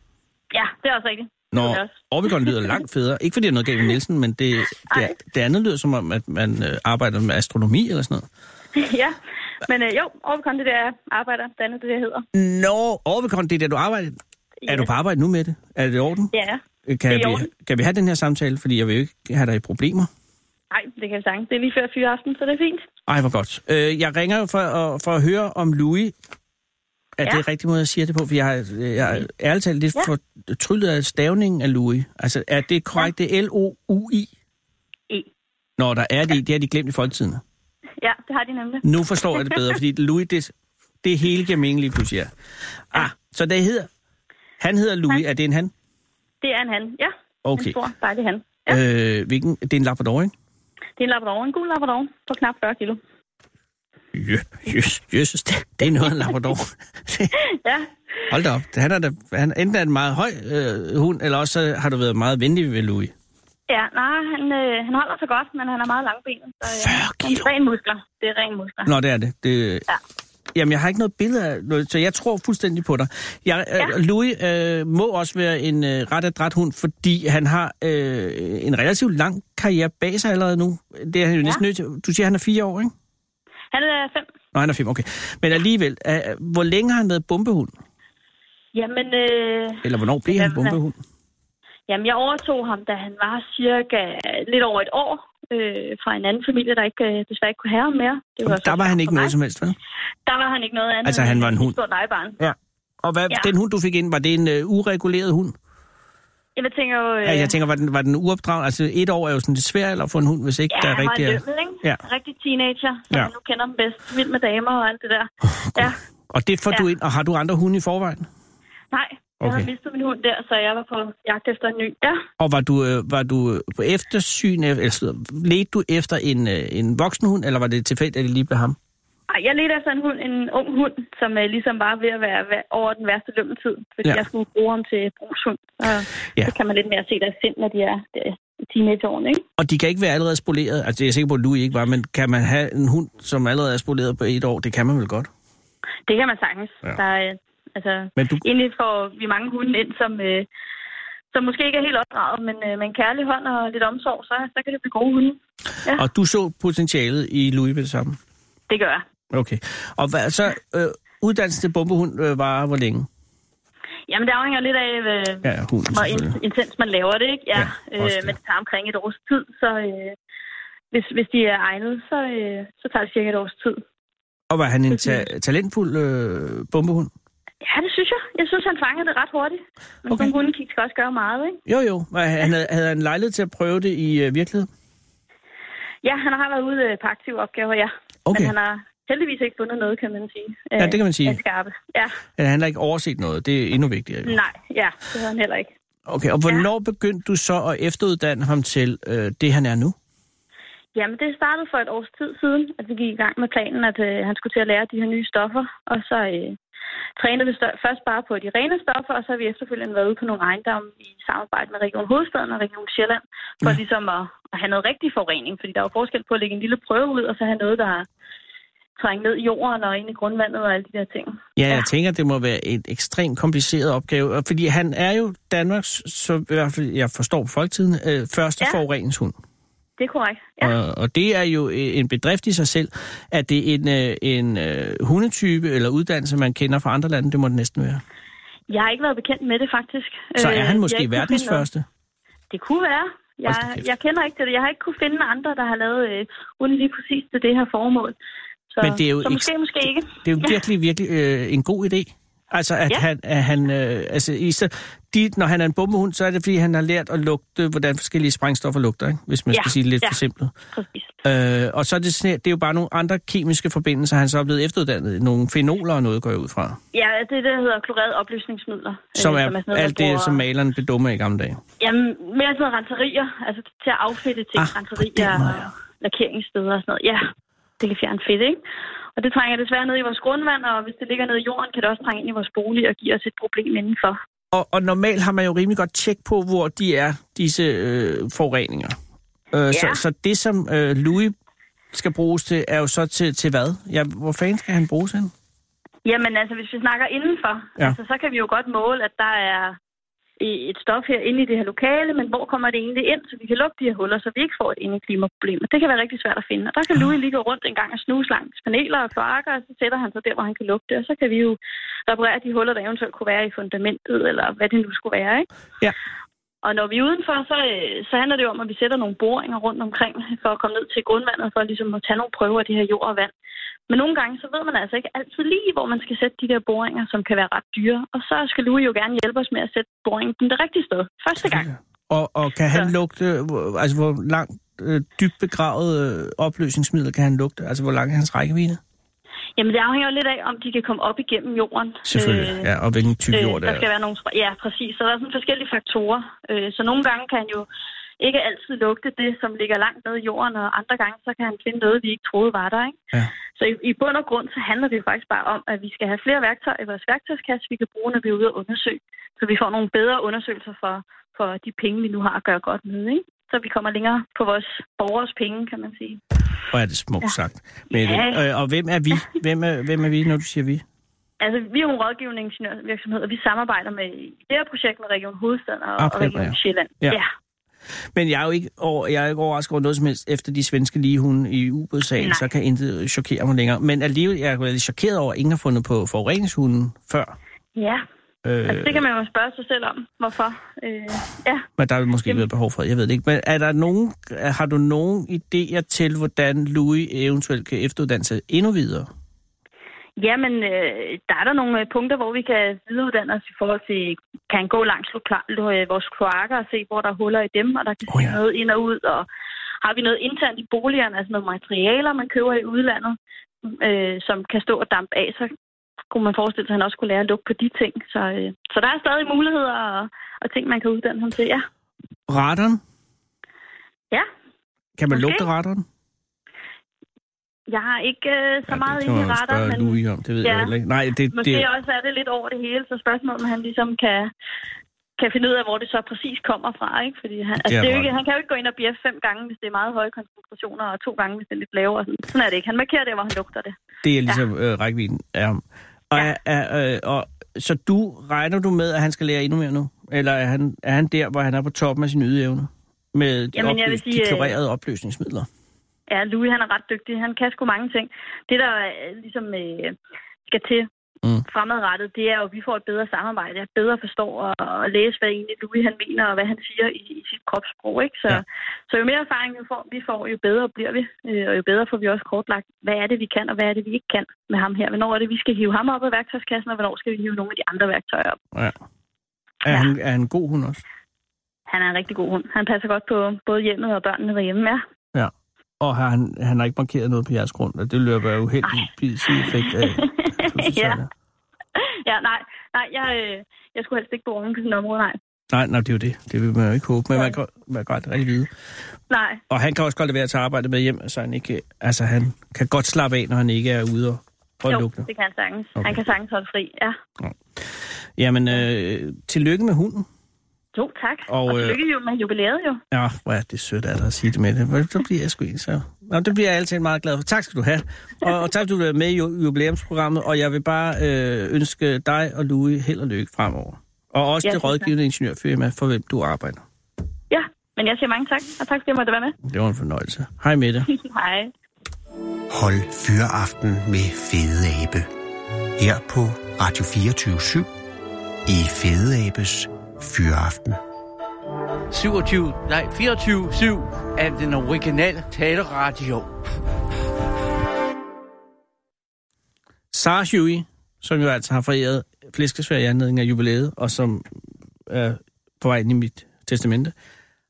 Ja, det er også rigtigt. Er også. Orbicon lyder langt federe. Ikke fordi der er noget galt med Nielsen, men det, det, Ej. det andet lyder som om, at man øh, arbejder med astronomi eller sådan noget. ja, men øh, jo, Orbicon, det er der, jeg arbejder. Det andet, det der hedder. Nå, Orbicon, det er der, du arbejder. Er Yes. du på arbejde nu med det? Er det i orden? Ja, ja. Kan, Det er i vi, kan vi have den her samtale? Fordi jeg vil jo ikke have dig i problemer. Nej, det kan vi sagtens. Det er lige før fyreaften, så det er fint. Ej, hvor godt. Øh, jeg ringer jo for, at- for at høre om Louis. Er Ja. det den rigtige måde, jeg siger det på? For jeg, har- jeg er ærligt talt lidt Ja. for tryllet af stavningen af Louis. Altså, er det korrekt? Det er L-O-U-I? E. Nå, der er det. Det har de glemt i folketiden. Ja, det har de nemlig. Nu forstår jeg det bedre, fordi Louis, det, det hele giver mening lige pludselig. Ja. Ah, så det hedder... Han hedder Louis. Er det en han? Det er en han. Ja, Okay. en stor, dejlig han. Ja. Øh, hvilken? Det er en Labrador, ikke? Det er en labrador, en gul labrador på knap 40 kilo. Jø, jøs, jøsses, det, det er noget en Labrador. Ja, Hold da op. Han er da, han, enten er en meget høj øh, hund, eller også så har du været meget venlig ved Louis. ja nej, han, øh, han holder sig godt, men han er meget langbenet. Så, 40 øh, han kilo? er ren muskler. Det er ren muskler. Nå, det er det. det Ja. Jamen, jeg har ikke noget billede af noget, så jeg tror fuldstændig på dig. Jeg, ja. Ja. Louis øh, må også være en øh, ret adræt hund, fordi han har øh, en relativt lang karriere bag sig allerede nu. Det er han jo Ja. næsten nødt til. Du siger, han er fire år, ikke? Han er fem. Nå, han er fem, okay. Men alligevel, øh, hvor længe har han været bombehund? Jamen, øh, Eller hvornår blev han Jamen, bombehund? Jamen, jeg overtog ham, da han var cirka lidt over et år øh, fra en anden familie, der ikke, øh, desværre ikke kunne have ham mere. Det så Der var han ikke noget som helst, vel? Der var han ikke noget andet. Altså, han var en hund. stort legebarn. Ja. Og hvad, Ja. den hund, du fik ind, var det en øh, ureguleret hund? Jeg tænker jo... Øh, Ja, jeg tænker, var den, var den uopdraget? Altså, et år er jo sådan lidt svært at få en hund, hvis ikke ja, der er var rigtig... en er- lømmel, ikke? Ja. Rigtig teenager, som Ja. ja. nu kender dem bedst. Vild med damer og alt det der. Ja, Og det får Ja. du ind, og har du andre hunde i forvejen? nej. Jeg Okay. har mistet min hund der, så jeg var på jagt efter en ny. Ja, Og var du, øh, var du øh, på eftersyn, eller ledte du efter en, øh, en voksen hund, eller var det tilfældigt, at det lige blev ham? Ej, jeg ledte efter en hund, en ung hund, som øh, ligesom var ved at være væ- over den værste lømmeltid, fordi Ja. jeg skulle bruge ham til brugshund. Så, Ja. så kan man lidt mere se deres sind, når de er der, i teenageårene, ikke? Og de kan ikke være allerede spoleret, altså jeg er sikker på, at Louis ikke var, men kan man have en hund, som allerede er spoleret på et år? Det kan man vel godt. Det kan man sagtens. Ja. Der altså, Men du, egentlig får vi mange hunde ind, som, øh, som måske ikke er helt opdraget, men øh, med en kærlig hånd og lidt omsorg, så, så kan det blive gode hunde. og du så potentialet i Louis ved det samme? Det gør jeg. Okay. Og hvad, så øh, uddannelsen til bombehund øh, var hvor længe? Jamen, det afhænger lidt af, øh, Ja, ja hunden hvor intens man laver det, ikke? Ja, Ja, øh, men det tager omkring et års tid, så øh, hvis, hvis de er egnet, så, øh, så tager det cirka et års tid. Og var han en ta- talentfuld øh, bombehund? Ja, det synes jeg. Jeg synes, han fangede det ret hurtigt. Men Okay. sådan hunde kan også gøre meget, ikke? Jo, jo. Han havde, havde han lejlighed til at prøve det i øh, virkeligheden? Ja, han har været ude øh, på aktive opgaver, ja. Okay. Men han har heldigvis ikke fundet noget, kan man sige. Ja, det kan man sige. Af skarpe. Ja, Han har ikke overset noget. Det er endnu vigtigere. Jo. nej, ja, det havde han heller ikke. Okay, og hvornår ja. begyndte du så at efteruddanne ham til øh, det, han er nu? Jamen, det startede for et års tid siden, at vi gik i gang med planen, at øh, han skulle til at lære de her nye stoffer. Og så øh, vi stør- først bare på de rene stoffer, og så har vi efterfølgende været ude på nogle ejendomme i samarbejde med Region Hovedstaden og Region Sjælland, for Ja. ligesom at, at have noget rigtig forurening. Fordi der er jo forskel på at lægge en lille prøve ud, og så have noget, der trænger ned i jorden og ind i grundvandet og alle de der ting. Ja, jeg Ja. tænker, det må være et ekstremt kompliceret opgave, og fordi han er jo Danmarks, så i hvert fald jeg forstår på folketiden, øh, første. Ja. forureningshund. Det er korrekt. Ja. Og, og det er jo øh, en bedrift i sig selv, at det er en, øh, en øh, hundetype eller uddannelse, man kender fra andre lande, det må det næsten være. Jeg har ikke været bekendt med det, faktisk. Så er han måske verdens første? Det kunne være. Jeg, jeg kender ikke til det. Jeg har ikke kunne finde andre, der har lavet øh, uden lige præcis til det her formål. Så, Men det er jo så måske, måske ikke. Det er jo virkelig, virkelig øh, en god idé. Altså, at Ja. han, at han øh, altså, i stedet, de, når han er en bombehund, så er det, fordi han har lært at lugte, hvordan forskellige sprængstoffer lugter, ikke? hvis man Ja, skal sige det lidt ja. forsimplet. Præcis. Øh, og så er det, det er jo bare nogle andre kemiske forbindelser, han så er blevet efteruddannet. Nogle fenoler og noget, går jeg ud fra. Ja, det er der hedder klorerede opløsningsmidler. Som øh, er sådan noget, man alt det, bruger- som malerne blev dumme i gamle dage. Jamen, mere sådan noget renserier, altså til at affedte ting, Ah, renserier og lakeringssteder og sådan noget. Ja, det kan fjerne fedt, ikke? Og det trænger desværre ned i vores grundvand, og hvis det ligger nede i jorden, kan det også trænge ind i vores bolig og give os et problem indenfor. Og, og normalt har man jo rimelig godt tjek på, hvor de er, disse øh, forureninger. Øh, så, Ja. så det, som øh, Louis skal bruges til, er jo så til, til hvad? Ja, hvor fanden skal han bruges hen? Jamen altså, hvis vi snakker indenfor, Ja. altså, så kan vi jo godt måle, at der er et stof her inde i det her lokale, men hvor kommer det egentlig ind, så vi kan lukke de her huller, så vi ikke får et indeklimaproblem. Og det kan være rigtig svært at finde. Og der kan Louis lige gå rundt en gang og snuse langs paneler og kloakker, og så sætter han sig der, hvor han kan lugte, og så kan vi jo reparere de huller, der eventuelt kunne være i fundamentet, eller hvad det nu skulle være, ikke? Ja. Og når vi er udenfor, så, øh, så handler det jo om, at vi sætter nogle boringer rundt omkring, for at komme ned til grundvandet, for ligesom at tage nogle prøver af det her jord og vand. Men nogle gange, så ved man altså ikke altid lige, hvor man skal sætte de der boringer, som kan være ret dyre. Og så skal Louis jo gerne hjælpe os med at sætte boringen den det rigtige sted. Første gang. Og, og kan han Så. lugte, altså hvor langt øh, dybt begravet øh, opløsningsmiddel kan han lugte? Altså hvor lang er hans rækkevidde? Jamen, det afhænger lidt af, om de kan komme op igennem jorden. Selvfølgelig, Øh, ja, og hvilken type jord øh, det der er. skal være nogle... Ja, præcis. Så der er sådan forskellige faktorer. Øh, så nogle gange kan han jo ikke altid lugte det, som ligger langt nede i jorden, og andre gange, så kan han finde noget, vi ikke troede var der, ikke? Ja. Så i, i bund og grund, så handler det jo faktisk bare om, at vi skal have flere værktøjer i vores værktøjskasse, vi kan bruge, når vi er ude og undersøge. Så vi får nogle bedre undersøgelser for, for de penge, vi nu har at gøre godt med, ikke? Så vi kommer længere på vores borgers penge, kan man sige. Hvor er det smukt ja. sagt. Mette. Ja. Øh, og hvem er vi? Hvem er, hvem er vi, når du siger vi? Altså, vi er jo en rådgivende ingeniørvirksomhed, og vi samarbejder med det her projekt med Region Hovedstaden og, Ah, og Region ja. Sjælland. Ja. ja. Men jeg er jo ikke, over, jeg er ikke overrasket over noget som helst efter de svenske ligehunde i ubådssagen, så kan intet chokere mig længere. Men alligevel jeg er jeg lidt chokeret over, at ingen har fundet på forureningshunden før. Ja, Øh, altså, det kan man jo spørge sig selv om, hvorfor. Øh, ja, Men der er måske Jamen. været behov for jeg ved det ikke. Men er der nogen, har du nogen idéer til, hvordan Louis eventuelt kan efteruddanne sig endnu videre? Jamen, øh, der er der nogle øh, punkter, hvor vi kan videreuddanne os i forhold til, kan gå langs øh, vores kloakker og se, hvor der er huller i dem, og der kan Oh, ja. noget ind og ud, og har vi noget internt i boligerne, altså noget materialer, man køber i udlandet, øh, som kan stå og dampe af, så kunne man forestille sig, at han også kunne lære at lukke på de ting. Så, øh, så der er stadig muligheder og, og ting, man kan uddanne ham til, ja. Radaren? Ja, Kan man Måske. lugte radaren? jeg har ikke øh, så meget inde kan i radar, men Louis om, det ved Ja. jeg ikke. Nej, det, måske det, også er det lidt over det hele, så spørgsmålet om han ligesom kan, kan finde ud af, hvor det så præcis kommer fra, ikke? Fordi han, altså, det er jo ikke, han kan jo ikke gå ind og bjeffe fem gange, hvis det er meget høje koncentrationer, og to gange, hvis det er lidt lavere. Sådan, sådan er det ikke. Han markerer det, hvor han lugter det. det er ligesom ja. øh, rækkevidden af ham. Og, Ja. er, er, øh, og, så du regner du med, at han skal lære endnu mere nu? Eller er han, er han der, hvor han er på toppen af sin ydeevne? Med de, Jamen, jeg vil sige, de øh, klorerede opløsningsmidler? Ja, Louis, han er ret dygtig. Han kan sgu mange ting. Det, der øh, ligesom øh, skal til Mm. fremadrettet, det er jo, at vi får et bedre samarbejde. Jeg bedre forstår og, og læse, hvad egentlig Louis han mener, og hvad han siger i, i sit kropssprog. Ikke? Så, Ja. så jo mere erfaring vi får, vi får, jo bedre bliver vi. Øh, og jo bedre får vi også kortlagt, hvad er det, vi kan, og hvad er det, vi ikke kan med ham her. Hvornår er det, vi skal hive ham op af værktøjskassen, og hvornår skal vi hive nogle af de andre værktøjer op. Ja. Er, Ja. han, er han en god hund også? Han er en rigtig god hund. Han passer godt på både hjemmet og børnene derhjemme, ja. Ja. Og har han, han har ikke markeret noget på jeres grund, og det løber jo helt i sideeffekt af. ja. ja, nej, nej jeg, øh, jeg skulle helst ikke bo oven på sådan område, nej. Nej, nej, det er jo det. Det vil man jo ikke håbe, men man kan, man kan godt rigtig vide. Nej, Og han kan også godt lade være at tage arbejde med hjem, så han ikke, altså han kan godt slappe af, når han ikke er ude og, og jo, lugte. det kan han sagtens. Okay. Han kan sagtens holde fri, ja. Jamen, øh, tillykke med hunden. Jo, tak. Og, Og, øh, tillykke jo med jubilæet jo. Ja, hvor er det sødt af dig at sige det med det. Så bliver jeg sgu en, så. Nå, det bliver jeg altid meget glad for. Tak skal du have. Og, og tak, fordi du er med i ju- jubilæumsprogrammet, og jeg vil bare øh, ønske dig og Louis held og lykke fremover. Og også Ja, det rådgivende ingeniørfirma, for hvem du arbejder. Ja, men jeg siger mange tak, og tak fordi jeg måtte være med. Det var en fornøjelse. Hej med det. Hej. Hold Fyraften med Fede Abe. Her på Radio 24 i Fede Abes Fyraften. 27, nej, 24-7 af den originale taleradio. Sarah Huey, som jo altså har foræret flæskesvær i anledning af jubilæet, og som er på vej ind i mit testamente,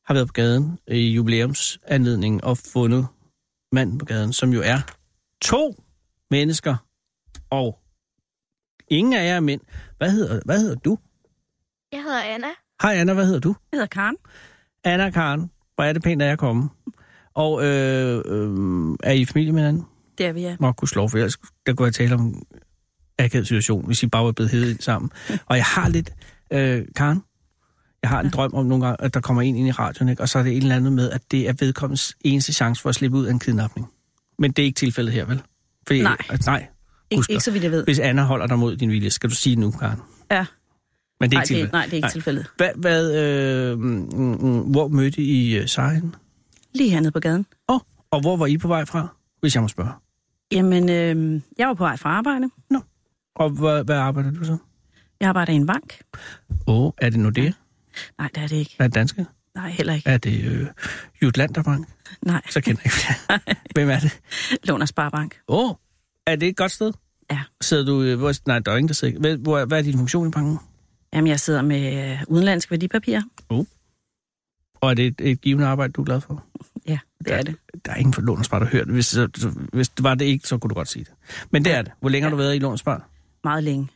har været på gaden i jubilæumsanledningen og fundet manden på gaden, som jo er to mennesker, og ingen af jer er mænd. Hvad hedder, hvad hedder du? Jeg hedder Anna. Hej Anna, hvad hedder du? Jeg hedder Karen. Anna Karen. Hvor er det pænt, at jeg komme. Og øh, øh, er I i familie med hinanden? Det er vi, ja. Må kunne slå, for ellers der kunne jeg tale om akavet situation, hvis I bare var blevet hævet ind sammen. Og jeg har lidt, øh, Karen, jeg har en drøm om nogle gange, at der kommer en ind i radioen, ikke? og så er det en eller andet med, at det er vedkommens eneste chance for at slippe ud af en kidnapning. Men det er ikke tilfældet her, vel? Fordi, Nej. At, nej. Ik- Husk ikke så vidt jeg ved. Hvis Anna holder dig mod din vilje, skal du sige det nu, Karen. Ja. Men det er Nej, ikke tilfældet. det, nej, det er ikke tilfældet. Hvad, hvad, øh, mm, mm, hvor mødte I uh, Sara henne? Lige hernede på gaden. Åh, oh, og hvor var I på vej fra, hvis jeg må spørge? Jamen, øh, jeg var på vej fra arbejde. Og hvad, hvad arbejder du så? Jeg arbejder i en bank. Åh, oh, er det nu det? Nej, det er det ikke. Er det danske? Nej, heller ikke. Er det øh, Jutlanderbank? Nej, Så kender jeg ikke Hvem er det? Lån og Sparbank. Åh, oh, er det et godt sted? Ja. Sidder du... øh, Hvor, nej, der er ingen, der sidder... Hvad, hvor, hvad er din funktion i banken? Jamen, jeg sidder med øh, udenlandske værdipapirer. Og er det et, et givende arbejde, du er glad for? Ja, det er det. Der er ingen for Lån og der hørt. Hvis, så- hvis det var det ikke, så kunne du godt sige det. Men det er det. Hvor længe har du været i Lån og Spar? Meget længe.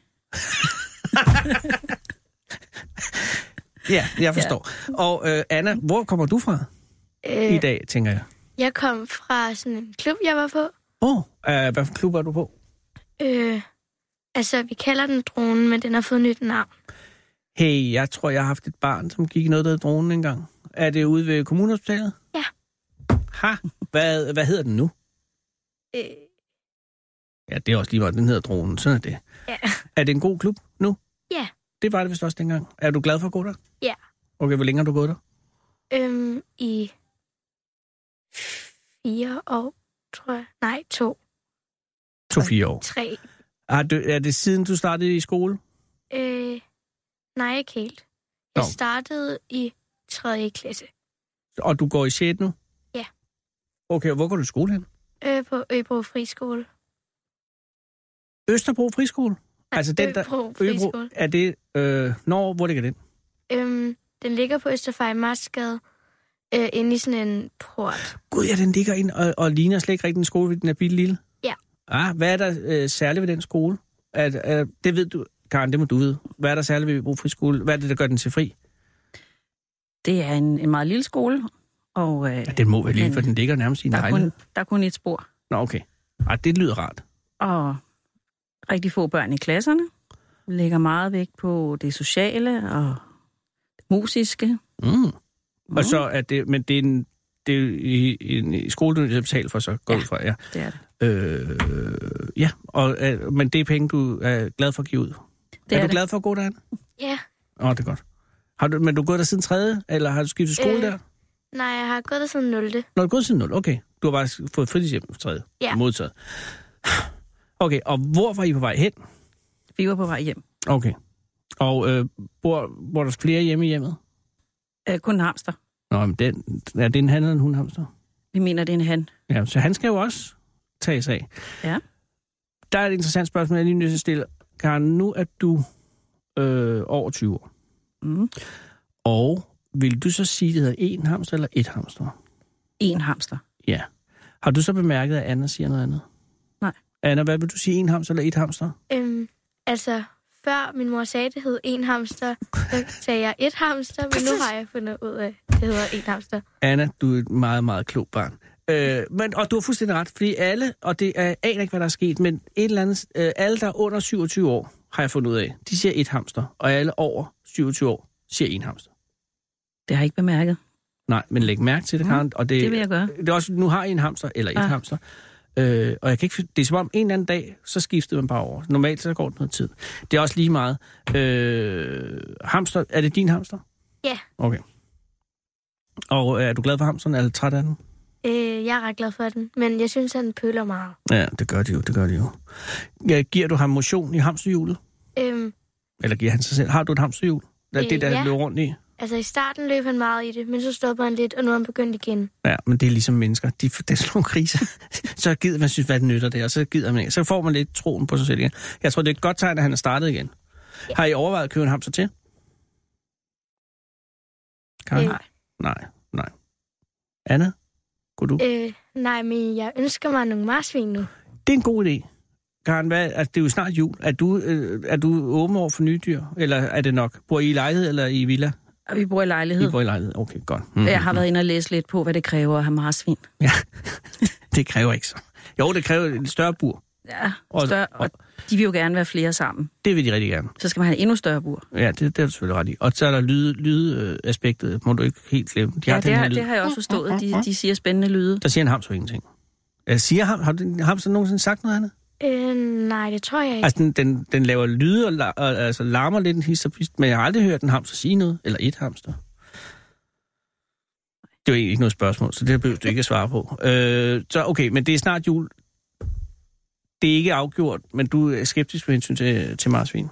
Ja, jeg forstår. Ja. Og øh, Anna, hvor kommer du fra Øh, i dag, tænker jeg? Jeg kom fra sådan en klub, jeg var på. Åh, oh, øh, hvad for klub er du på? Øh, altså, vi kalder den dronen, men den har fået nyt navn. Hey, jeg tror, jeg har haft et barn, som gik noget, der hed dronen engang. Er det ude ved kommunehospitalet? Ja. Ha, hvad, hvad hedder den nu? Øh, Ja, det er også lige meget, den hedder dronen. Sådan er det. ja. Er det en god klub nu? Ja. Det var det vist også dengang. Er du glad for at gå der? Ja. Okay, hvor længe har du gået der? Øhm, I fire år, tror jeg. Nej, to, To-fire år. tre. Er det, er det siden, du startede i skole? Øh, nej, ikke helt. Jeg Nå. startede i 3. klasse. Og du går i 6. nu? Ja. Okay, og hvor går du i skole hen? Øh, på Øbro Friskole. Østerbro Friskole? Nej, Altså den, der- Øbro Friskole. Er det... Øh, når, hvor ligger den? Øhm, den ligger på Østerfej Marsgade, øh, inde i sådan en port. Gud, ja, den ligger ind og, og ligner slet ikke rigtig en skole, fordi den er bitte lille. Ja. Ah, hvad er der øh, særligt ved den skole? At, at, det ved du, Karen, det må du vide. Hvad er der særligt ved Øbro Friskole? Hvad er det, der gør den til fri? Det er en, en meget lille skole, og øh, Ja, den må være lille, Men for den ligger nærmest i en der, er kun, der er kun et spor. Nå, okay. Ej, det lyder rart. Og rigtig få børn i klasserne. Lægger meget vægt på det sociale og det musiske. Mm. Og så er det, men det er en, det er i, en i skole, du er betalt for, så går Ja. ud fra, ja. Det er det. Øh, ja, og, øh, men det er penge, du er glad for at give ud. det er, er du det. glad for at gå derhen? Ja, Åh, oh, det er godt. Har du, men du er gået der siden tredje, eller har du skiftet skole Øh. der? nej, jeg har gået der siden 0. Nå, du er gået siden 0, okay. Du har bare fået fritidshjem for tredje. Ja. Modtaget. Okay, og hvor var I på vej hen? Vi var på vej hjem. Okay. Og øh, bor, bor der flere hjemme i hjemmet? Øh, kun en hamster. Nå, men den, er det en han eller en hundhamster? Vi mener, det er en han. Ja, så han skal jo også tages af. Ja. Der er et interessant spørgsmål, jeg lige nødt til at stille. Karen, nu er du øh, over 20 år. Mm. Og vil du så sige, det hedder en hamster eller et hamster? En hamster. Ja. Har du så bemærket, at Anna siger noget andet? Nej. Anna, hvad vil du sige, en hamster eller et hamster? Øhm, altså, før min mor sagde, det hed en hamster, så sagde jeg et hamster, men nu har jeg fundet ud af, at det hedder en hamster. Anna, du er et meget, meget klog barn. Øh, men, og du har fuldstændig ret, fordi alle, og det er, aner ikke, hvad der er sket, men et eller andet, øh, alle, der er under 27 år, har jeg fundet ud af, de siger et hamster, og alle over 27 år siger en hamster. Det har jeg ikke bemærket. Nej, men læg mærke til det, Mm, Karen. Og det, det vil jeg gøre. Det er også, nu har I en hamster, eller et Ah. hamster. Øh, og jeg kan ikke, det er som om en eller anden dag, så skiftede man bare over. Normalt så går det noget tid. Det er også lige meget. Øh, hamster, er det din hamster? Ja. Okay. Og øh, er du glad for hamsteren, eller træt af den? Øh, jeg er ret glad for den, men jeg synes, den pøler meget. Ja, det gør de jo, det gør de jo. Ja, giver du ham motion i hamsterhjulet? Øhm, Eller giver han sig selv? Har du et hamsterhjul? Det Øh, det, der ja. løber rundt i? altså, i starten løb han meget i det, men så stoppede han lidt, og nu er han begyndt igen. Ja, men det er ligesom mennesker. De, det er sådan nogle kriser. så gider man synes, hvad det nytter det, og så gider man ikke. Så får man lidt troen på sig selv igen. Jeg tror, det er et godt tegn, at han er startet igen. Har I overvejet at købe en hamster til? Karen? Øh. Nej, nej. Anna? Kunne du? Øh, nej, men jeg ønsker mig nogle marsvin nu. Det er en god idé. Karen, hvad, altså, det er jo snart jul. Er du, øh, er du åben over for nye dyr? Eller er det nok? Bor I i lejlighed eller i villa? Vi bor i lejlighed. I bor i lejlighed. Okay, godt. Mm. Jeg har været inde og læse lidt på, hvad det kræver at have marsvin. Ja, det kræver ikke så. Jo, det kræver et større bur. Ja, Og- større, og de vil jo gerne være flere sammen. Det vil de rigtig gerne. Så skal man have endnu større bur. Ja, det, det er du selvfølgelig ret i. Og så er der lyd, lydaspektet, må du ikke helt glemme. De Ja, den det, her har, lyd. det har jeg også forstået. De, de siger spændende lyde. Der siger en hamster ingenting. Jeg siger ham, har du hamster nogensinde sagt noget andet? Øh, nej, det tror jeg ikke. Altså, den, den, den laver lyde og, la, og altså, larmer lidt en hist og pist, men jeg har aldrig hørt en hamster sige noget, eller et hamster. Det var egentlig ikke noget spørgsmål, så det behøver du ikke at svare på. Øh, så okay, men det er snart jul. Det er ikke afgjort, men du er skeptisk med hensyn til, til marsvin.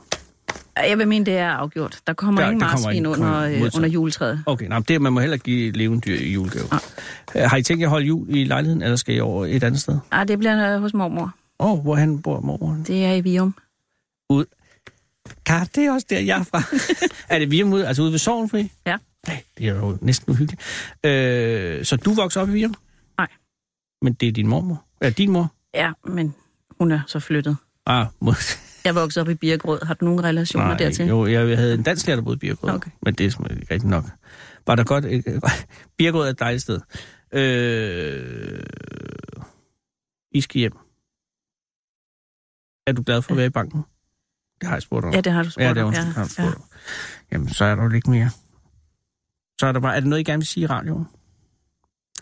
Jeg vil mene, det er afgjort. Der kommer Der- ingen der kommer marsvin ingen- under, kommer øh, under juletræet. Okay, nej, det man må heller give levende dyr i julegave. Ja. Har I tænkt jer at holde jul i lejligheden, eller skal I over et andet sted? Nej, det bliver øh, hos mormor. Åh, oh, hvor han bor mormoren? Det er i Vium. Ud. Kar, det er også der, jeg er fra. er det Virum ude, altså ude ved Sorgenfri? Ja. Nej, det er jo næsten uhyggeligt. Øh, så du voksede op i Virum? Nej. Men det er din mormor? Ja, din mor? Ja, men hun er så flyttet. Ah, mod... Jeg voksede op i Birkerød. Har du nogle relationer Nej, dertil? Jo, jeg havde en dansk lærer, der boede i Birkerød. Okay. Men det er ikke rigtigt nok. Var der godt... Birkerød er et dejligt sted. Øh, I skal hjem. Er du glad for at være i banken? Det har jeg spurgt om. Ja, det har du spurgt Ja, det er om, ja. det har Ja. spurgt om. Jamen, så er der jo ikke mere. Så er der bare... Er det noget, I gerne vil sige i radioen?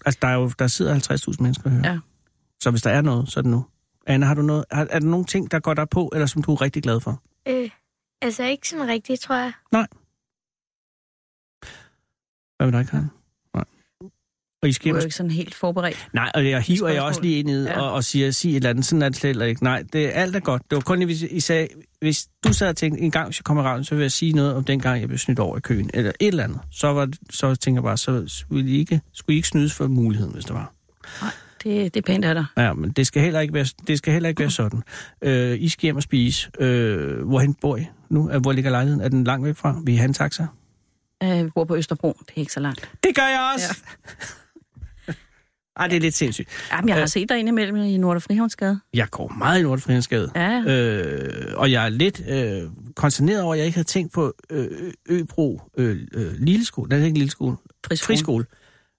Altså, der, er jo, der sidder 50.000 mennesker og hører. Ja. Så hvis der er noget, så er det nu. Anna, har du noget, har, er der nogle ting, der går dig på, eller som du er rigtig glad for? Øh, altså ikke sådan rigtigt, tror jeg. Hvad vil dig, Karen? Nej. Og I skal Du er jo ikke sådan helt forberedt. Nej, og jeg hiver jeg også lige ind i Ja. og, og siger, sig et eller andet, sådan er det slet ikke. Nej, det, alt er godt. Det var kun, hvis I sagde, hvis du sad og tænkte, en gang, hvis jeg kommer radioen, så vil jeg sige noget om den gang, jeg blev snydt over i køen, eller et eller andet. Så, var, så tænker jeg bare, så skulle I ikke, skulle I ikke snydes for muligheden, hvis det var. Det, det er pænt af dig. Ja, men det skal heller ikke være, det skal heller ikke være sådan. Øh, I skal hjem og spise. Øh, hvorhen bor I nu? Øh, Hvor ligger lejligheden? Er den langt væk fra? Vil I have en taxa? Øh, vi bor på Østerbro. Det er ikke så langt. Det gør jeg også! Ja. Ej, det er lidt sindssygt. Jamen, jeg har Øh. set dig indimellem i Nord- og Frihavnsgade. Jeg går meget i Nordfrihedsgade. Ja, Øh, og jeg er lidt øh, konsterneret over, at jeg ikke havde tænkt på øh, Øbro øh, øh, lille skole. Den er ikke lille skole. friskole. Friskole.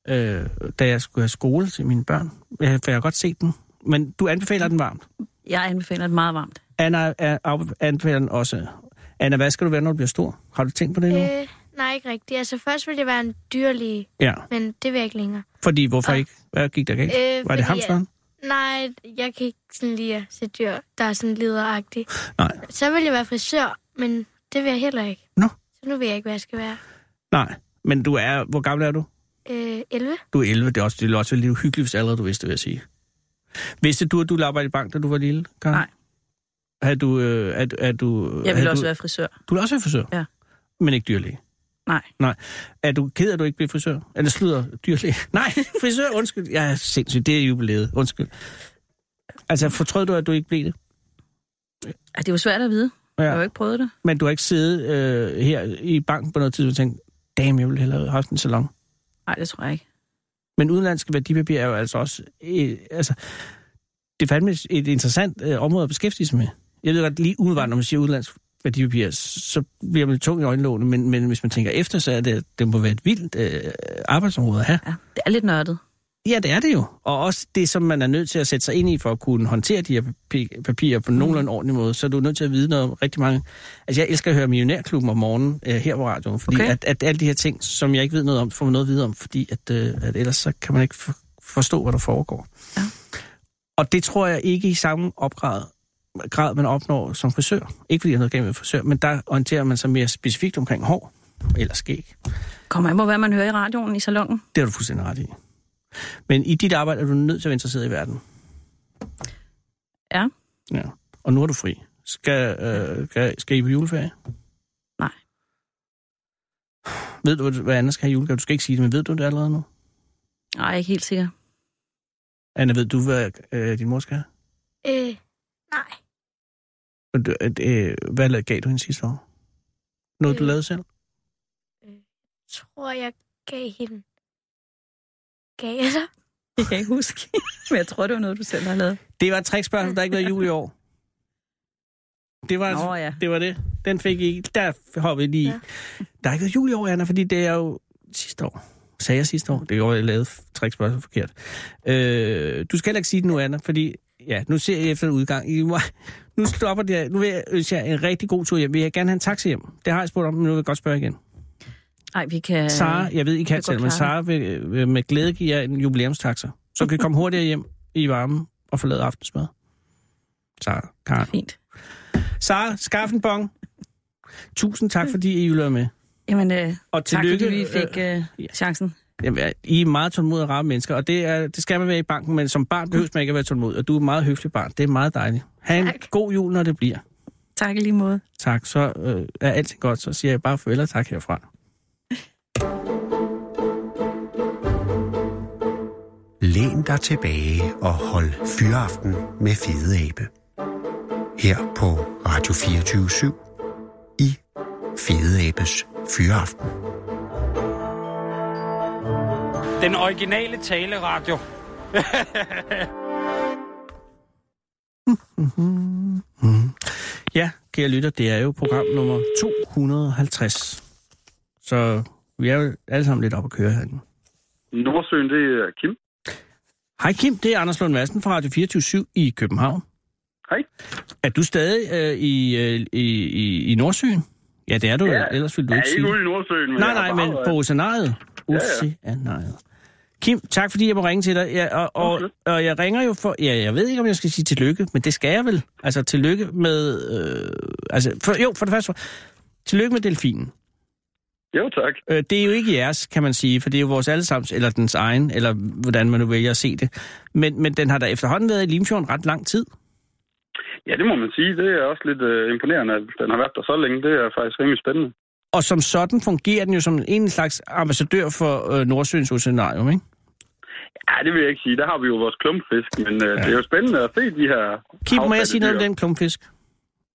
Øh, da jeg skulle have skole til mine børn. Jeg, for jeg har godt set den. Men du anbefaler den varmt. Jeg anbefaler det meget varmt. Anna er, anbefaler den også. Anna, hvad skal du være, når du bliver stor? Har du tænkt på det nu? Øh, nej, ikke rigtigt. Altså først ville jeg være en dyrlæge, Ja. men det vil jeg ikke længere. Fordi, hvorfor Og- ikke? Hvad gik der galt? Øh, Var det hamsteren? Nej, jeg kan ikke sådan lide at se dyr, der er sådan lederagtige. Nej. Så vil jeg være frisør, men det vil jeg heller ikke. Nå. Så nu ved jeg ikke, hvad jeg skal være. Nej. Men du er... Hvor gammel er du? Øh, 11? Du er 11. Det er også, det ville også lidt uhyggeligt, hvis allerede du vidste, vil jeg sige. Vidste du, at du ville arbejde i bank, da du var lille, Karen? Nej. Er du... Øh, er, er du Jeg er vil også du, være frisør. Du vil også være frisør? Ja. Men ikke dyrlæge? Nej. Nej. Er du ked af, at du ikke blev frisør? Eller slutter dyrlæge? Nej, frisør, undskyld. Jeg er sindssygt, det er jubilæet. Undskyld. Altså, fortrød du, at du ikke blev det? Ja, det er jo svært at vide. Ja. Jeg har jo ikke prøvet det. Men du har ikke siddet øh, her i banken på noget tidspunkt og tænkt, damn, jeg ville hellere have haft en salon. Nej, det tror jeg ikke. Men udenlandske værdipapirer er jo altså også... Øh, altså, det er fandme et interessant øh, område at beskæftige sig med. Jeg ved godt, lige umiddelbart, når man siger udenlandsk værdipapir, så bliver man tung i øjenlågene, men, men hvis man tænker efter, så er det, det må være et vildt øh, arbejdsområde at have. Ja, det er lidt nørdet. Ja, det er det jo. Og også det, som man er nødt til at sætte sig ind i for at kunne håndtere de her papi- papirer på nogenlunde ordentlig måde, så er du nødt til at vide noget om rigtig mange... Altså, jeg elsker at høre Millionærklubben om morgenen øh, her på radioen, fordi Okay. at, at alle de her ting, som jeg ikke ved noget om, får man noget at vide om, fordi at, øh, at ellers så kan man ikke for, forstå, hvad der foregår. Ja. Og det tror jeg ikke i samme opgrad, grad, man opnår som frisør. Ikke fordi jeg har noget galt med frisør, men der orienterer man sig mere specifikt omkring hår eller skæg. Kommer an på, hvad man hører i radioen i salongen. Det har du fuldstændig ret i. Men i dit arbejde er du nødt til at være interesseret i verden. Ja. Ja. Og nu er du fri. Skal, øh, skal, skal I på juleferie? Nej. Ved du, hvad Anna skal have julegave? Du skal ikke sige det, men ved du det allerede nu? Nej, jeg er ikke helt sikker. Anna, ved du, hvad øh, din mor skal have? Øh, nej. Du- øh, øh, Hvad gav du hende sidste år? Noget, du Øh. lavede selv? tror, jeg gav hende... Gav jeg dig? Jeg kan ikke huske, men jeg tror, det var noget, du selv har lavet. Det var et trickspørgsmål, der ikke været jul i år. Det var, Nå, ja. det var det. Den fik I. Der hoppede lige. Ja. Der har ikke været jul i år, Anna, fordi det er jo sidste år. Sagde jeg sidste år? Det gjorde jeg lavede trickspørgsmål forkert. Øh, du skal heller ikke sige det nu, Anna, fordi ja, nu ser jeg efter en udgang. I må, nu stopper det. Nu vil jeg ønske jer en rigtig god tur hjem. Vil jeg gerne have en taxa hjem? Det har jeg spurgt om, men nu vil jeg godt spørge igen. Nej, vi kan... Sara, jeg ved, I kan godt men Sara vil, vil med glæde give jer en jubilæumstaxa. Så kan I komme hurtigere hjem i varmen og forlade aftensmad. Sara, Karen. Fint. Sara, skaff en bong. Tusind tak, fordi I ville med. Jamen, øh, Og tak tillykke. fordi vi fik øh, ja. chancen. Jamen, I er meget tålmodige og rare mennesker, og det, er, det skal man være i banken, men som barn behøver man ikke at være tålmodig, og du er et meget høflig barn. Det er meget dejligt. Ha' en Tak. god jul, når det bliver. Tak i lige måde. Tak, så øh, er alting godt, så siger jeg bare farvel og tak herfra. Læn dig tilbage og hold fyraften med Fede Abe. Her på Radio 24 i Fede Abes Fyraften. Den originale taleradio. Ja, kære lytter, det er jo program nummer 250. Så vi er jo alle sammen lidt op at køre herinde. Nordsøen, det er Kim. Hej Kim, det er Anders Lund Madsen fra Radio 24 i København. Hej. Er du stadig øh, i, øh, i, i, i Nordsøen? Ja, det er du, Ja. ellers ville du Jeg ikke er sige ikke ude i Nordsøen, men Nej, nej, men på oceanariet. ja. Oceanariet. Kim, tak fordi jeg må ringe til dig. Ja, og, og, Okay. og jeg ringer jo for... Ja, jeg ved ikke, om jeg skal sige tillykke, men det skal jeg vel. Altså, tillykke med... Øh, altså, for, jo, for det første... Tillykke med delfinen. Jo, tak. Øh, det er jo ikke jeres, kan man sige, for det er jo vores allesammens, eller dens egen, eller hvordan man nu vælger at se det. Men, men den har da efterhånden været i Limfjorden ret lang tid. Ja, det må man sige. Det er også lidt øh, imponerende, at den har været der så længe. Det er faktisk rimelig spændende. Og som sådan fungerer den jo som en slags ambassadør for øh, Nordsøens oceanarium, ikke? Ja, det vil jeg ikke sige. Der har vi jo vores klumpfisk, men øh, ja. det er jo spændende at se de her Kim, må jeg sige noget om den klumpfisk?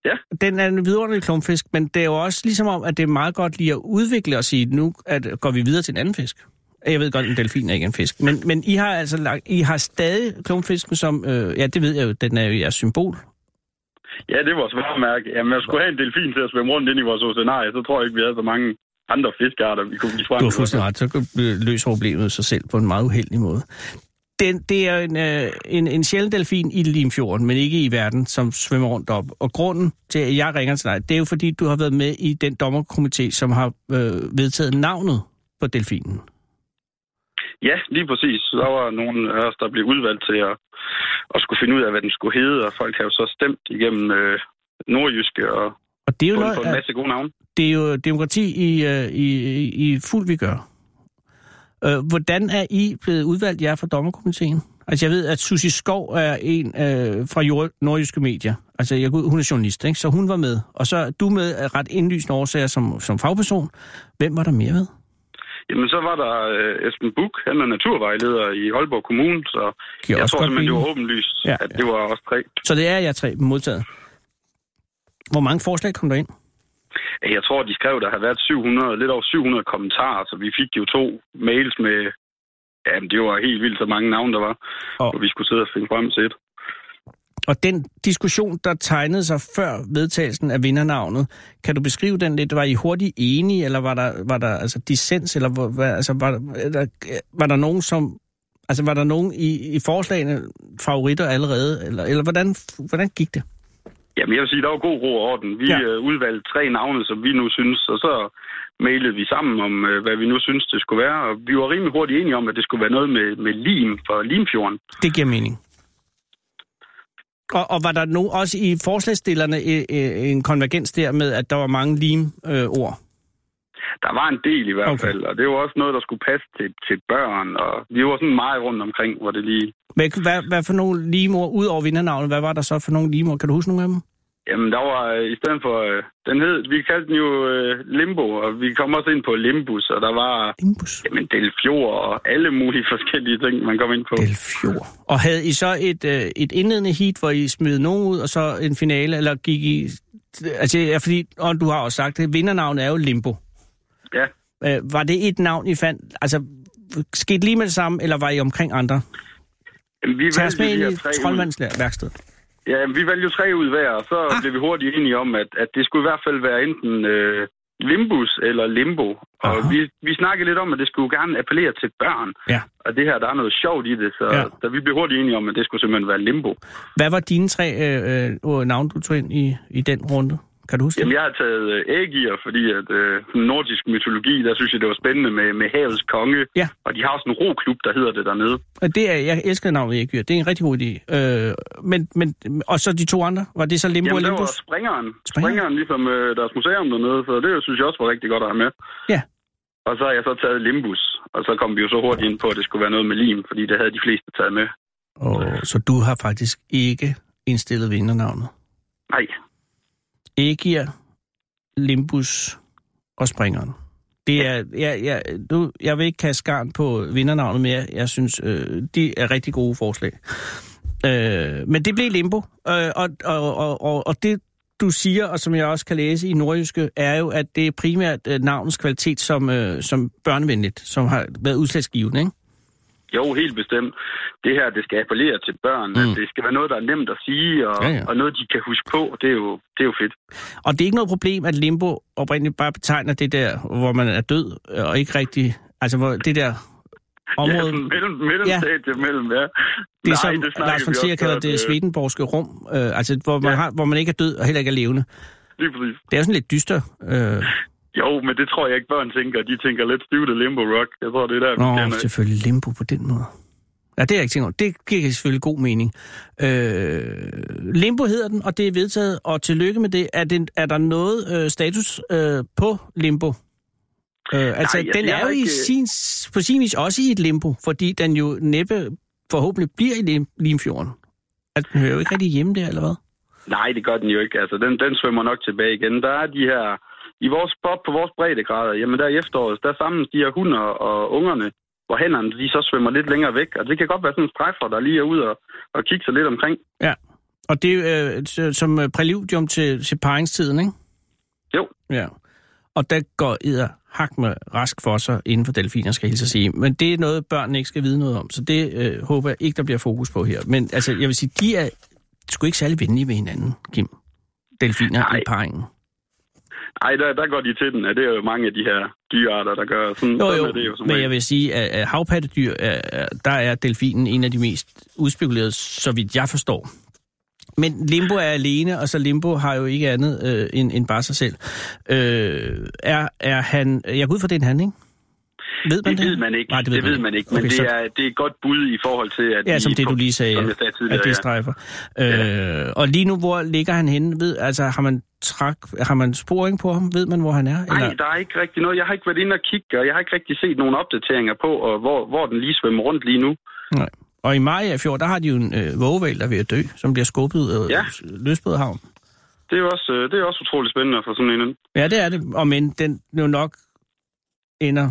Ja. Den er en vidunderlig klumpfisk, men det er jo også ligesom om, at det er meget godt lige at udvikle og sige, nu at går vi videre til en anden fisk. Jeg ved godt, en delfin er ikke en fisk, men, men I har altså lagt, I har stadig klumpfisken som, øh, ja, det ved jeg jo, den er jo jeres symbol. Ja, det er vores varemærke. Jamen, jeg skulle have en delfin til at svømme rundt ind i vores oceanarie, så tror jeg ikke, vi havde så mange andre fiskearter, vi kunne blive frem Du har fuldstændig ret, så øh, løser problemet sig selv på en meget uheldig måde. Den, det er en, øh, en, en sjælden delfin i Limfjorden, men ikke i verden, som svømmer rundt op. Og grunden til, at jeg ringer til dig, det er jo fordi, du har været med i den dommerkomité, som har øh, vedtaget navnet på delfinen. Ja, lige præcis. Der var nogle af os, der blev udvalgt til at, at skulle finde ud af, hvad den skulle hedde, og folk har jo så stemt igennem øh, nordjyske og Og det er jo noget, en masse gode navne. det er jo demokrati i, øh, i, i, i fuld vi gør. Øh, hvordan er I blevet udvalgt jer fra dommerkomiteen? Altså jeg ved, at Susi Skov er en øh, fra Jord- nordjyske medier. Altså jeg, hun er journalist, ikke? så hun var med. Og så du med ret indlysende årsager som, som fagperson. Hvem var der mere med? Jamen, så var der øh, Esben Buk, han er naturvejleder i Aalborg Kommune, så Giver jeg tror simpelthen, det var åbenlyst, Ja, ja, at det var også tre. Så det er jeg tre modtaget. Hvor mange forslag kom der ind? Jeg tror, de skrev, der har været 700, lidt over 700 kommentarer, så vi fik jo to mails med, jamen det var helt vildt så mange navne, der var, Og- og vi skulle sidde og finde frem til et. Og den diskussion, der tegnede sig før vedtagelsen af vindernavnet, kan du beskrive den lidt? Var I hurtigt enige, eller var der, var der altså dissens, eller var, altså, var, der, var der nogen, som... Altså, var der nogen i, i forslagene favoritter allerede, eller, eller hvordan, hvordan gik det? Jamen jeg vil sige, der var god ro og orden. Vi Ja. øh, udvalgte tre navne, som vi nu synes, og så mailede vi sammen om, øh, hvad vi nu synes, det skulle være. Og vi var rimelig hurtigt enige om, at det skulle være noget med, med lim for Limfjorden. Det giver mening. Og, og var der no, også i forslagsstillerne øh, øh, en konvergens der med, at der var mange lim-ord? Øh, ord? Der var en del i hvert Okay. fald, og det var også noget, der skulle passe til, til børn. Og vi var sådan meget rundt omkring, hvor det lige... hvad, hvad, hvad for nogle limord, ud over vindernavnet, hvad var der så for nogle limord? Kan du huske nogle af dem? Jamen, der var øh, i stedet for... Øh, den hed, vi kaldte den jo øh, Limbo, og vi kom også ind på Limbus, og der var Limbus. jamen, Delfjord og alle mulige forskellige ting, man kom ind på. Delfjord. Og havde I så et, øh, et indledende heat, hvor I smed nogen ud, og så en finale, eller gik I altså, ja, fordi, og du har også sagt det, vindernavnet er jo Limbo. Ja. Øh, var det et navn, I fandt, altså, skete lige med det samme, eller var I omkring andre? Jamen, vi Tag os med ind i tre ud. troldmandsværksted. Ja, vi valgte jo tre ud hver, og så ah. blev vi hurtigt enige om, at, at det skulle i hvert fald være enten øh, Limbus eller Limbo. Og Aha. vi, vi snakkede lidt om, at det skulle gerne appellere til børn. Ja. Og det her, der er noget sjovt i det, så Ja. da vi blev hurtigt enige om, at det skulle simpelthen være Limbo. Hvad var dine tre øh, øh, navne, du tog ind i, i den runde? Kan du huske Jamen, det? jeg har taget øh, ægier, fordi at øh, sådan nordisk mytologi, der synes jeg, det var spændende med, med havets konge. Ja. Og de har også en roklub, der hedder det dernede. Og Det er, jeg elsker navnet Ægyr. Det er en rigtig god idé. Øh, men, men, og så de to andre? Var det så Limbo Jamen, og der var Limbus? springeren. Springeren? Springeren, ligesom øh, deres museum dernede, så det synes jeg også var rigtig godt at have med. Ja. Og så har jeg så taget Limbus, og så kom vi jo så hurtigt ind på, at det skulle være noget med lim, fordi det havde de fleste taget med. Og, så du har faktisk ikke indstillet vindernavnet? Nej, Ægir, Limbus og Springeren. Det er, jeg, jeg, du, jeg vil ikke kaste garn på vindernavnet mere. Jeg synes, øh, de er rigtig gode forslag. Øh, men det blev Limbo, øh, og, og, og, og, og det du siger, og som jeg også kan læse i Nordjyske, er jo, at det er primært øh, navnens kvalitet som, øh, som børnevenligt, som har været udslagsgivende, ikke? Jo, helt bestemt. Det her, det skal appellere til børn. Mm. Det skal være noget, der er nemt at sige, og, Ja, ja, og noget, de kan huske på. Det er jo, det er jo fedt. Og det er ikke noget problem, at limbo oprindeligt bare betegner det der, hvor man er død, øh, og ikke rigtig... Altså, hvor det der område... Ja, mellem, mellemstadie ja. mellem, ja. Det er Nej, som det Lars von Trier kalder det øh, Swedenborgske rum, øh, altså hvor man, Ja. har, hvor man ikke er død og heller ikke er levende. Lige præcis. Det er jo sådan lidt dyster. Øh, Jo, men det tror jeg ikke, børn tænker. De tænker lidt stivt af limbo rock. Jeg tror, det er der, vi Nå, kender. selvfølgelig limbo på den måde. Ja, det er jeg ikke tænkt over. Det giver selvfølgelig god mening. Øh, limbo hedder den, og det er vedtaget, og tillykke med det. Er, det, er der noget øh, status øh, på limbo? Øh, altså, jeg- den jeg er har jo i ikke- sin, på sin vis også i et limbo, fordi den jo næppe forhåbentlig bliver i Lim, Limfjorden. Altså, den hører jo ikke rigtig hjemme der, eller hvad? Nej, det gør den jo ikke. Altså, den, den svømmer nok tilbage igen. Der er de her... I vores spot på vores breddegrader, jamen der i efteråret, der samles de her hunder og ungerne, hvor hænderne de så svømmer lidt længere væk. Og det kan godt være sådan en strejfer, der lige er ude og, og kigge sig lidt omkring. Ja, og det er øh, som øh, præludium til, til paringstiden, ikke? Jo. Ja. Og der går Eder hak med rask for sig inden for delfiner, skal jeg hilse at sige. Men det er noget, børnene ikke skal vide noget om, så det øh, håber jeg ikke, der bliver fokus på her. Men altså, jeg vil sige, de er sgu ikke særlig venlige ved hinanden, Kim. Delfiner Nej. i parringen. Ej, der, der går de til den. Ja, det er jo mange af de her dyrearter, der gør sådan. Jo, sådan jo, er det jo som men regel. jeg vil sige, at, at havpattedyr, er, er, der er delfinen en af de mest udspekulerede, så vidt jeg forstår. Men Limbo er alene, og så Limbo har jo ikke andet øh, end, end bare sig selv. Øh, er, er han... Jeg går ud fra, det er en han, ikke? Ved man det, det? ved man ikke. Nej, det ved, det ved man ikke. Men Okay, det, så- er, det er et godt bud i forhold til, at Ja, som det, du lige sagde, som jeg sagde at det ja. strejfer. Øh, og lige nu, hvor ligger han henne? Ved, altså, har man, trak, har man sporing på ham? Ved man, hvor han er? Nej, der er ikke rigtig noget. Jeg har ikke været inde og kigge, og jeg har ikke rigtig set nogen opdateringer på, og hvor, hvor den lige svømmer rundt lige nu. Nej. Og i Mariafjord, der har de jo en øh, vågeval, der er ved at dø, som bliver skubbet øh, Ja. løsbåd havn. Det er også, øh, det er også utroligt spændende få sådan en. Ja, det er det. Og men den jo nok ender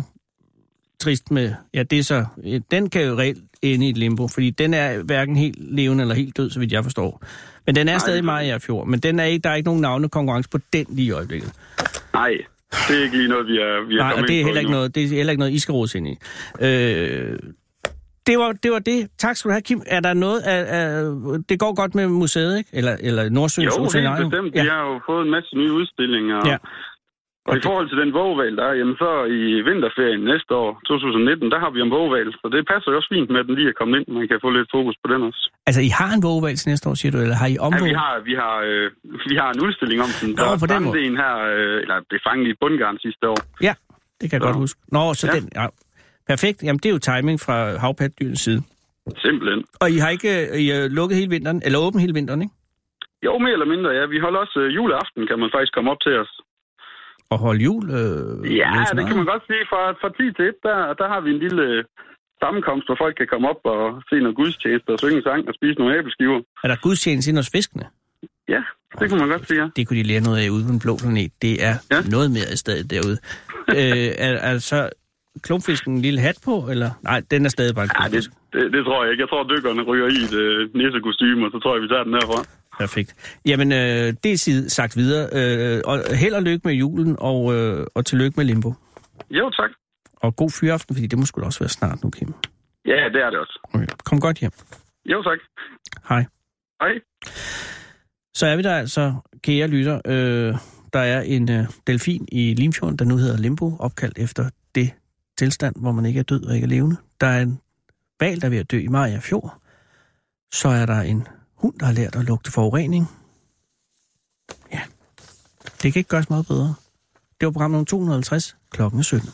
trist med... Ja, det er så... Den kan jo reelt ende i et limbo, fordi den er hverken helt levende eller helt død, så vidt jeg forstår. Men den er Nej, stadig det- Mariafjord, men den er ikke, der er ikke nogen navnekonkurrence på den lige i øjeblikket. Nej, det er ikke lige noget, vi er, vi er Nej, og det er heller ikke noget, det er heller ikke noget, I skal rodes ind i. Øh, det var, det var det. Tak skal du have, Kim. Er der noget af, af det går godt med museet, ikke? Eller, eller Nordsøens Jo, helt bestemt. Ja. Vi har jo fået en masse nye udstillinger. Ja. Og i forhold til den vågeval, der er, jamen så i vinterferien næste år, 2019, der har vi en vågeval. Så det passer jo også fint med, at den lige er kommet ind. Man kan få lidt fokus på den også. Altså, I har en vågevalg til næste år, siger du, eller har I Ja, omvåget? vi har, vi har, øh, vi har en udstilling om den. Nå, Der på den fangede måde. en her, øh, eller blev fanget i bundgarn sidste år. Ja, det kan jeg Så. godt huske. Nå, så Ja. den... Ja. Perfekt. Jamen, det er jo timing fra havpattedyrens side. Simpelthen. Og I har ikke I har lukket hele vinteren, eller åbent hele vinteren, ikke? Jo, mere eller mindre, ja. Vi holder også øh, juleaften, kan man faktisk komme op til os. Og holde jul? Øh, Ja, det kan man godt sige. Fra, fra 10 til 1, der, der har vi en lille øh, sammenkomst, hvor folk kan komme op og se noget gudstjeneste og synge en sang og spise nogle æbleskiver. Er der gudstjeneste ind hos fiskene? Ja, det kunne man godt sige, ja. Det kunne de lære noget af ude på den blå planet. Det er ja. Noget mere i stedet derude. øh, er, er så klumpfisken en lille hat på, eller? Nej, den er stadig bare en Ja, det, det, det tror jeg ikke. Jeg tror, dykkerne ryger i et øh, og så tror jeg, vi tager den herfra. Perfekt. Jamen, øh, det er sagt videre. Øh, og held og lykke med julen, og, øh, og tillykke med Limbo. Jo, tak. Og god fyraften, fordi det må sgu da også være snart nu, Kim. Ja, det er det også. Okay. Kom godt hjem. Jo, tak. Hej. Hej. Så er vi der altså, kære lytter. Øh, der er en øh, delfin i Limfjorden, der nu hedder Limbo, opkaldt efter det tilstand, hvor man ikke er død og ikke er levende. Der er en val, der er ved at dø i Maja Fjord. Så er der en hund, der har lært at lugte forurening. Ja, det kan ikke gøres meget bedre. Det var program nummer 250, klokken 17.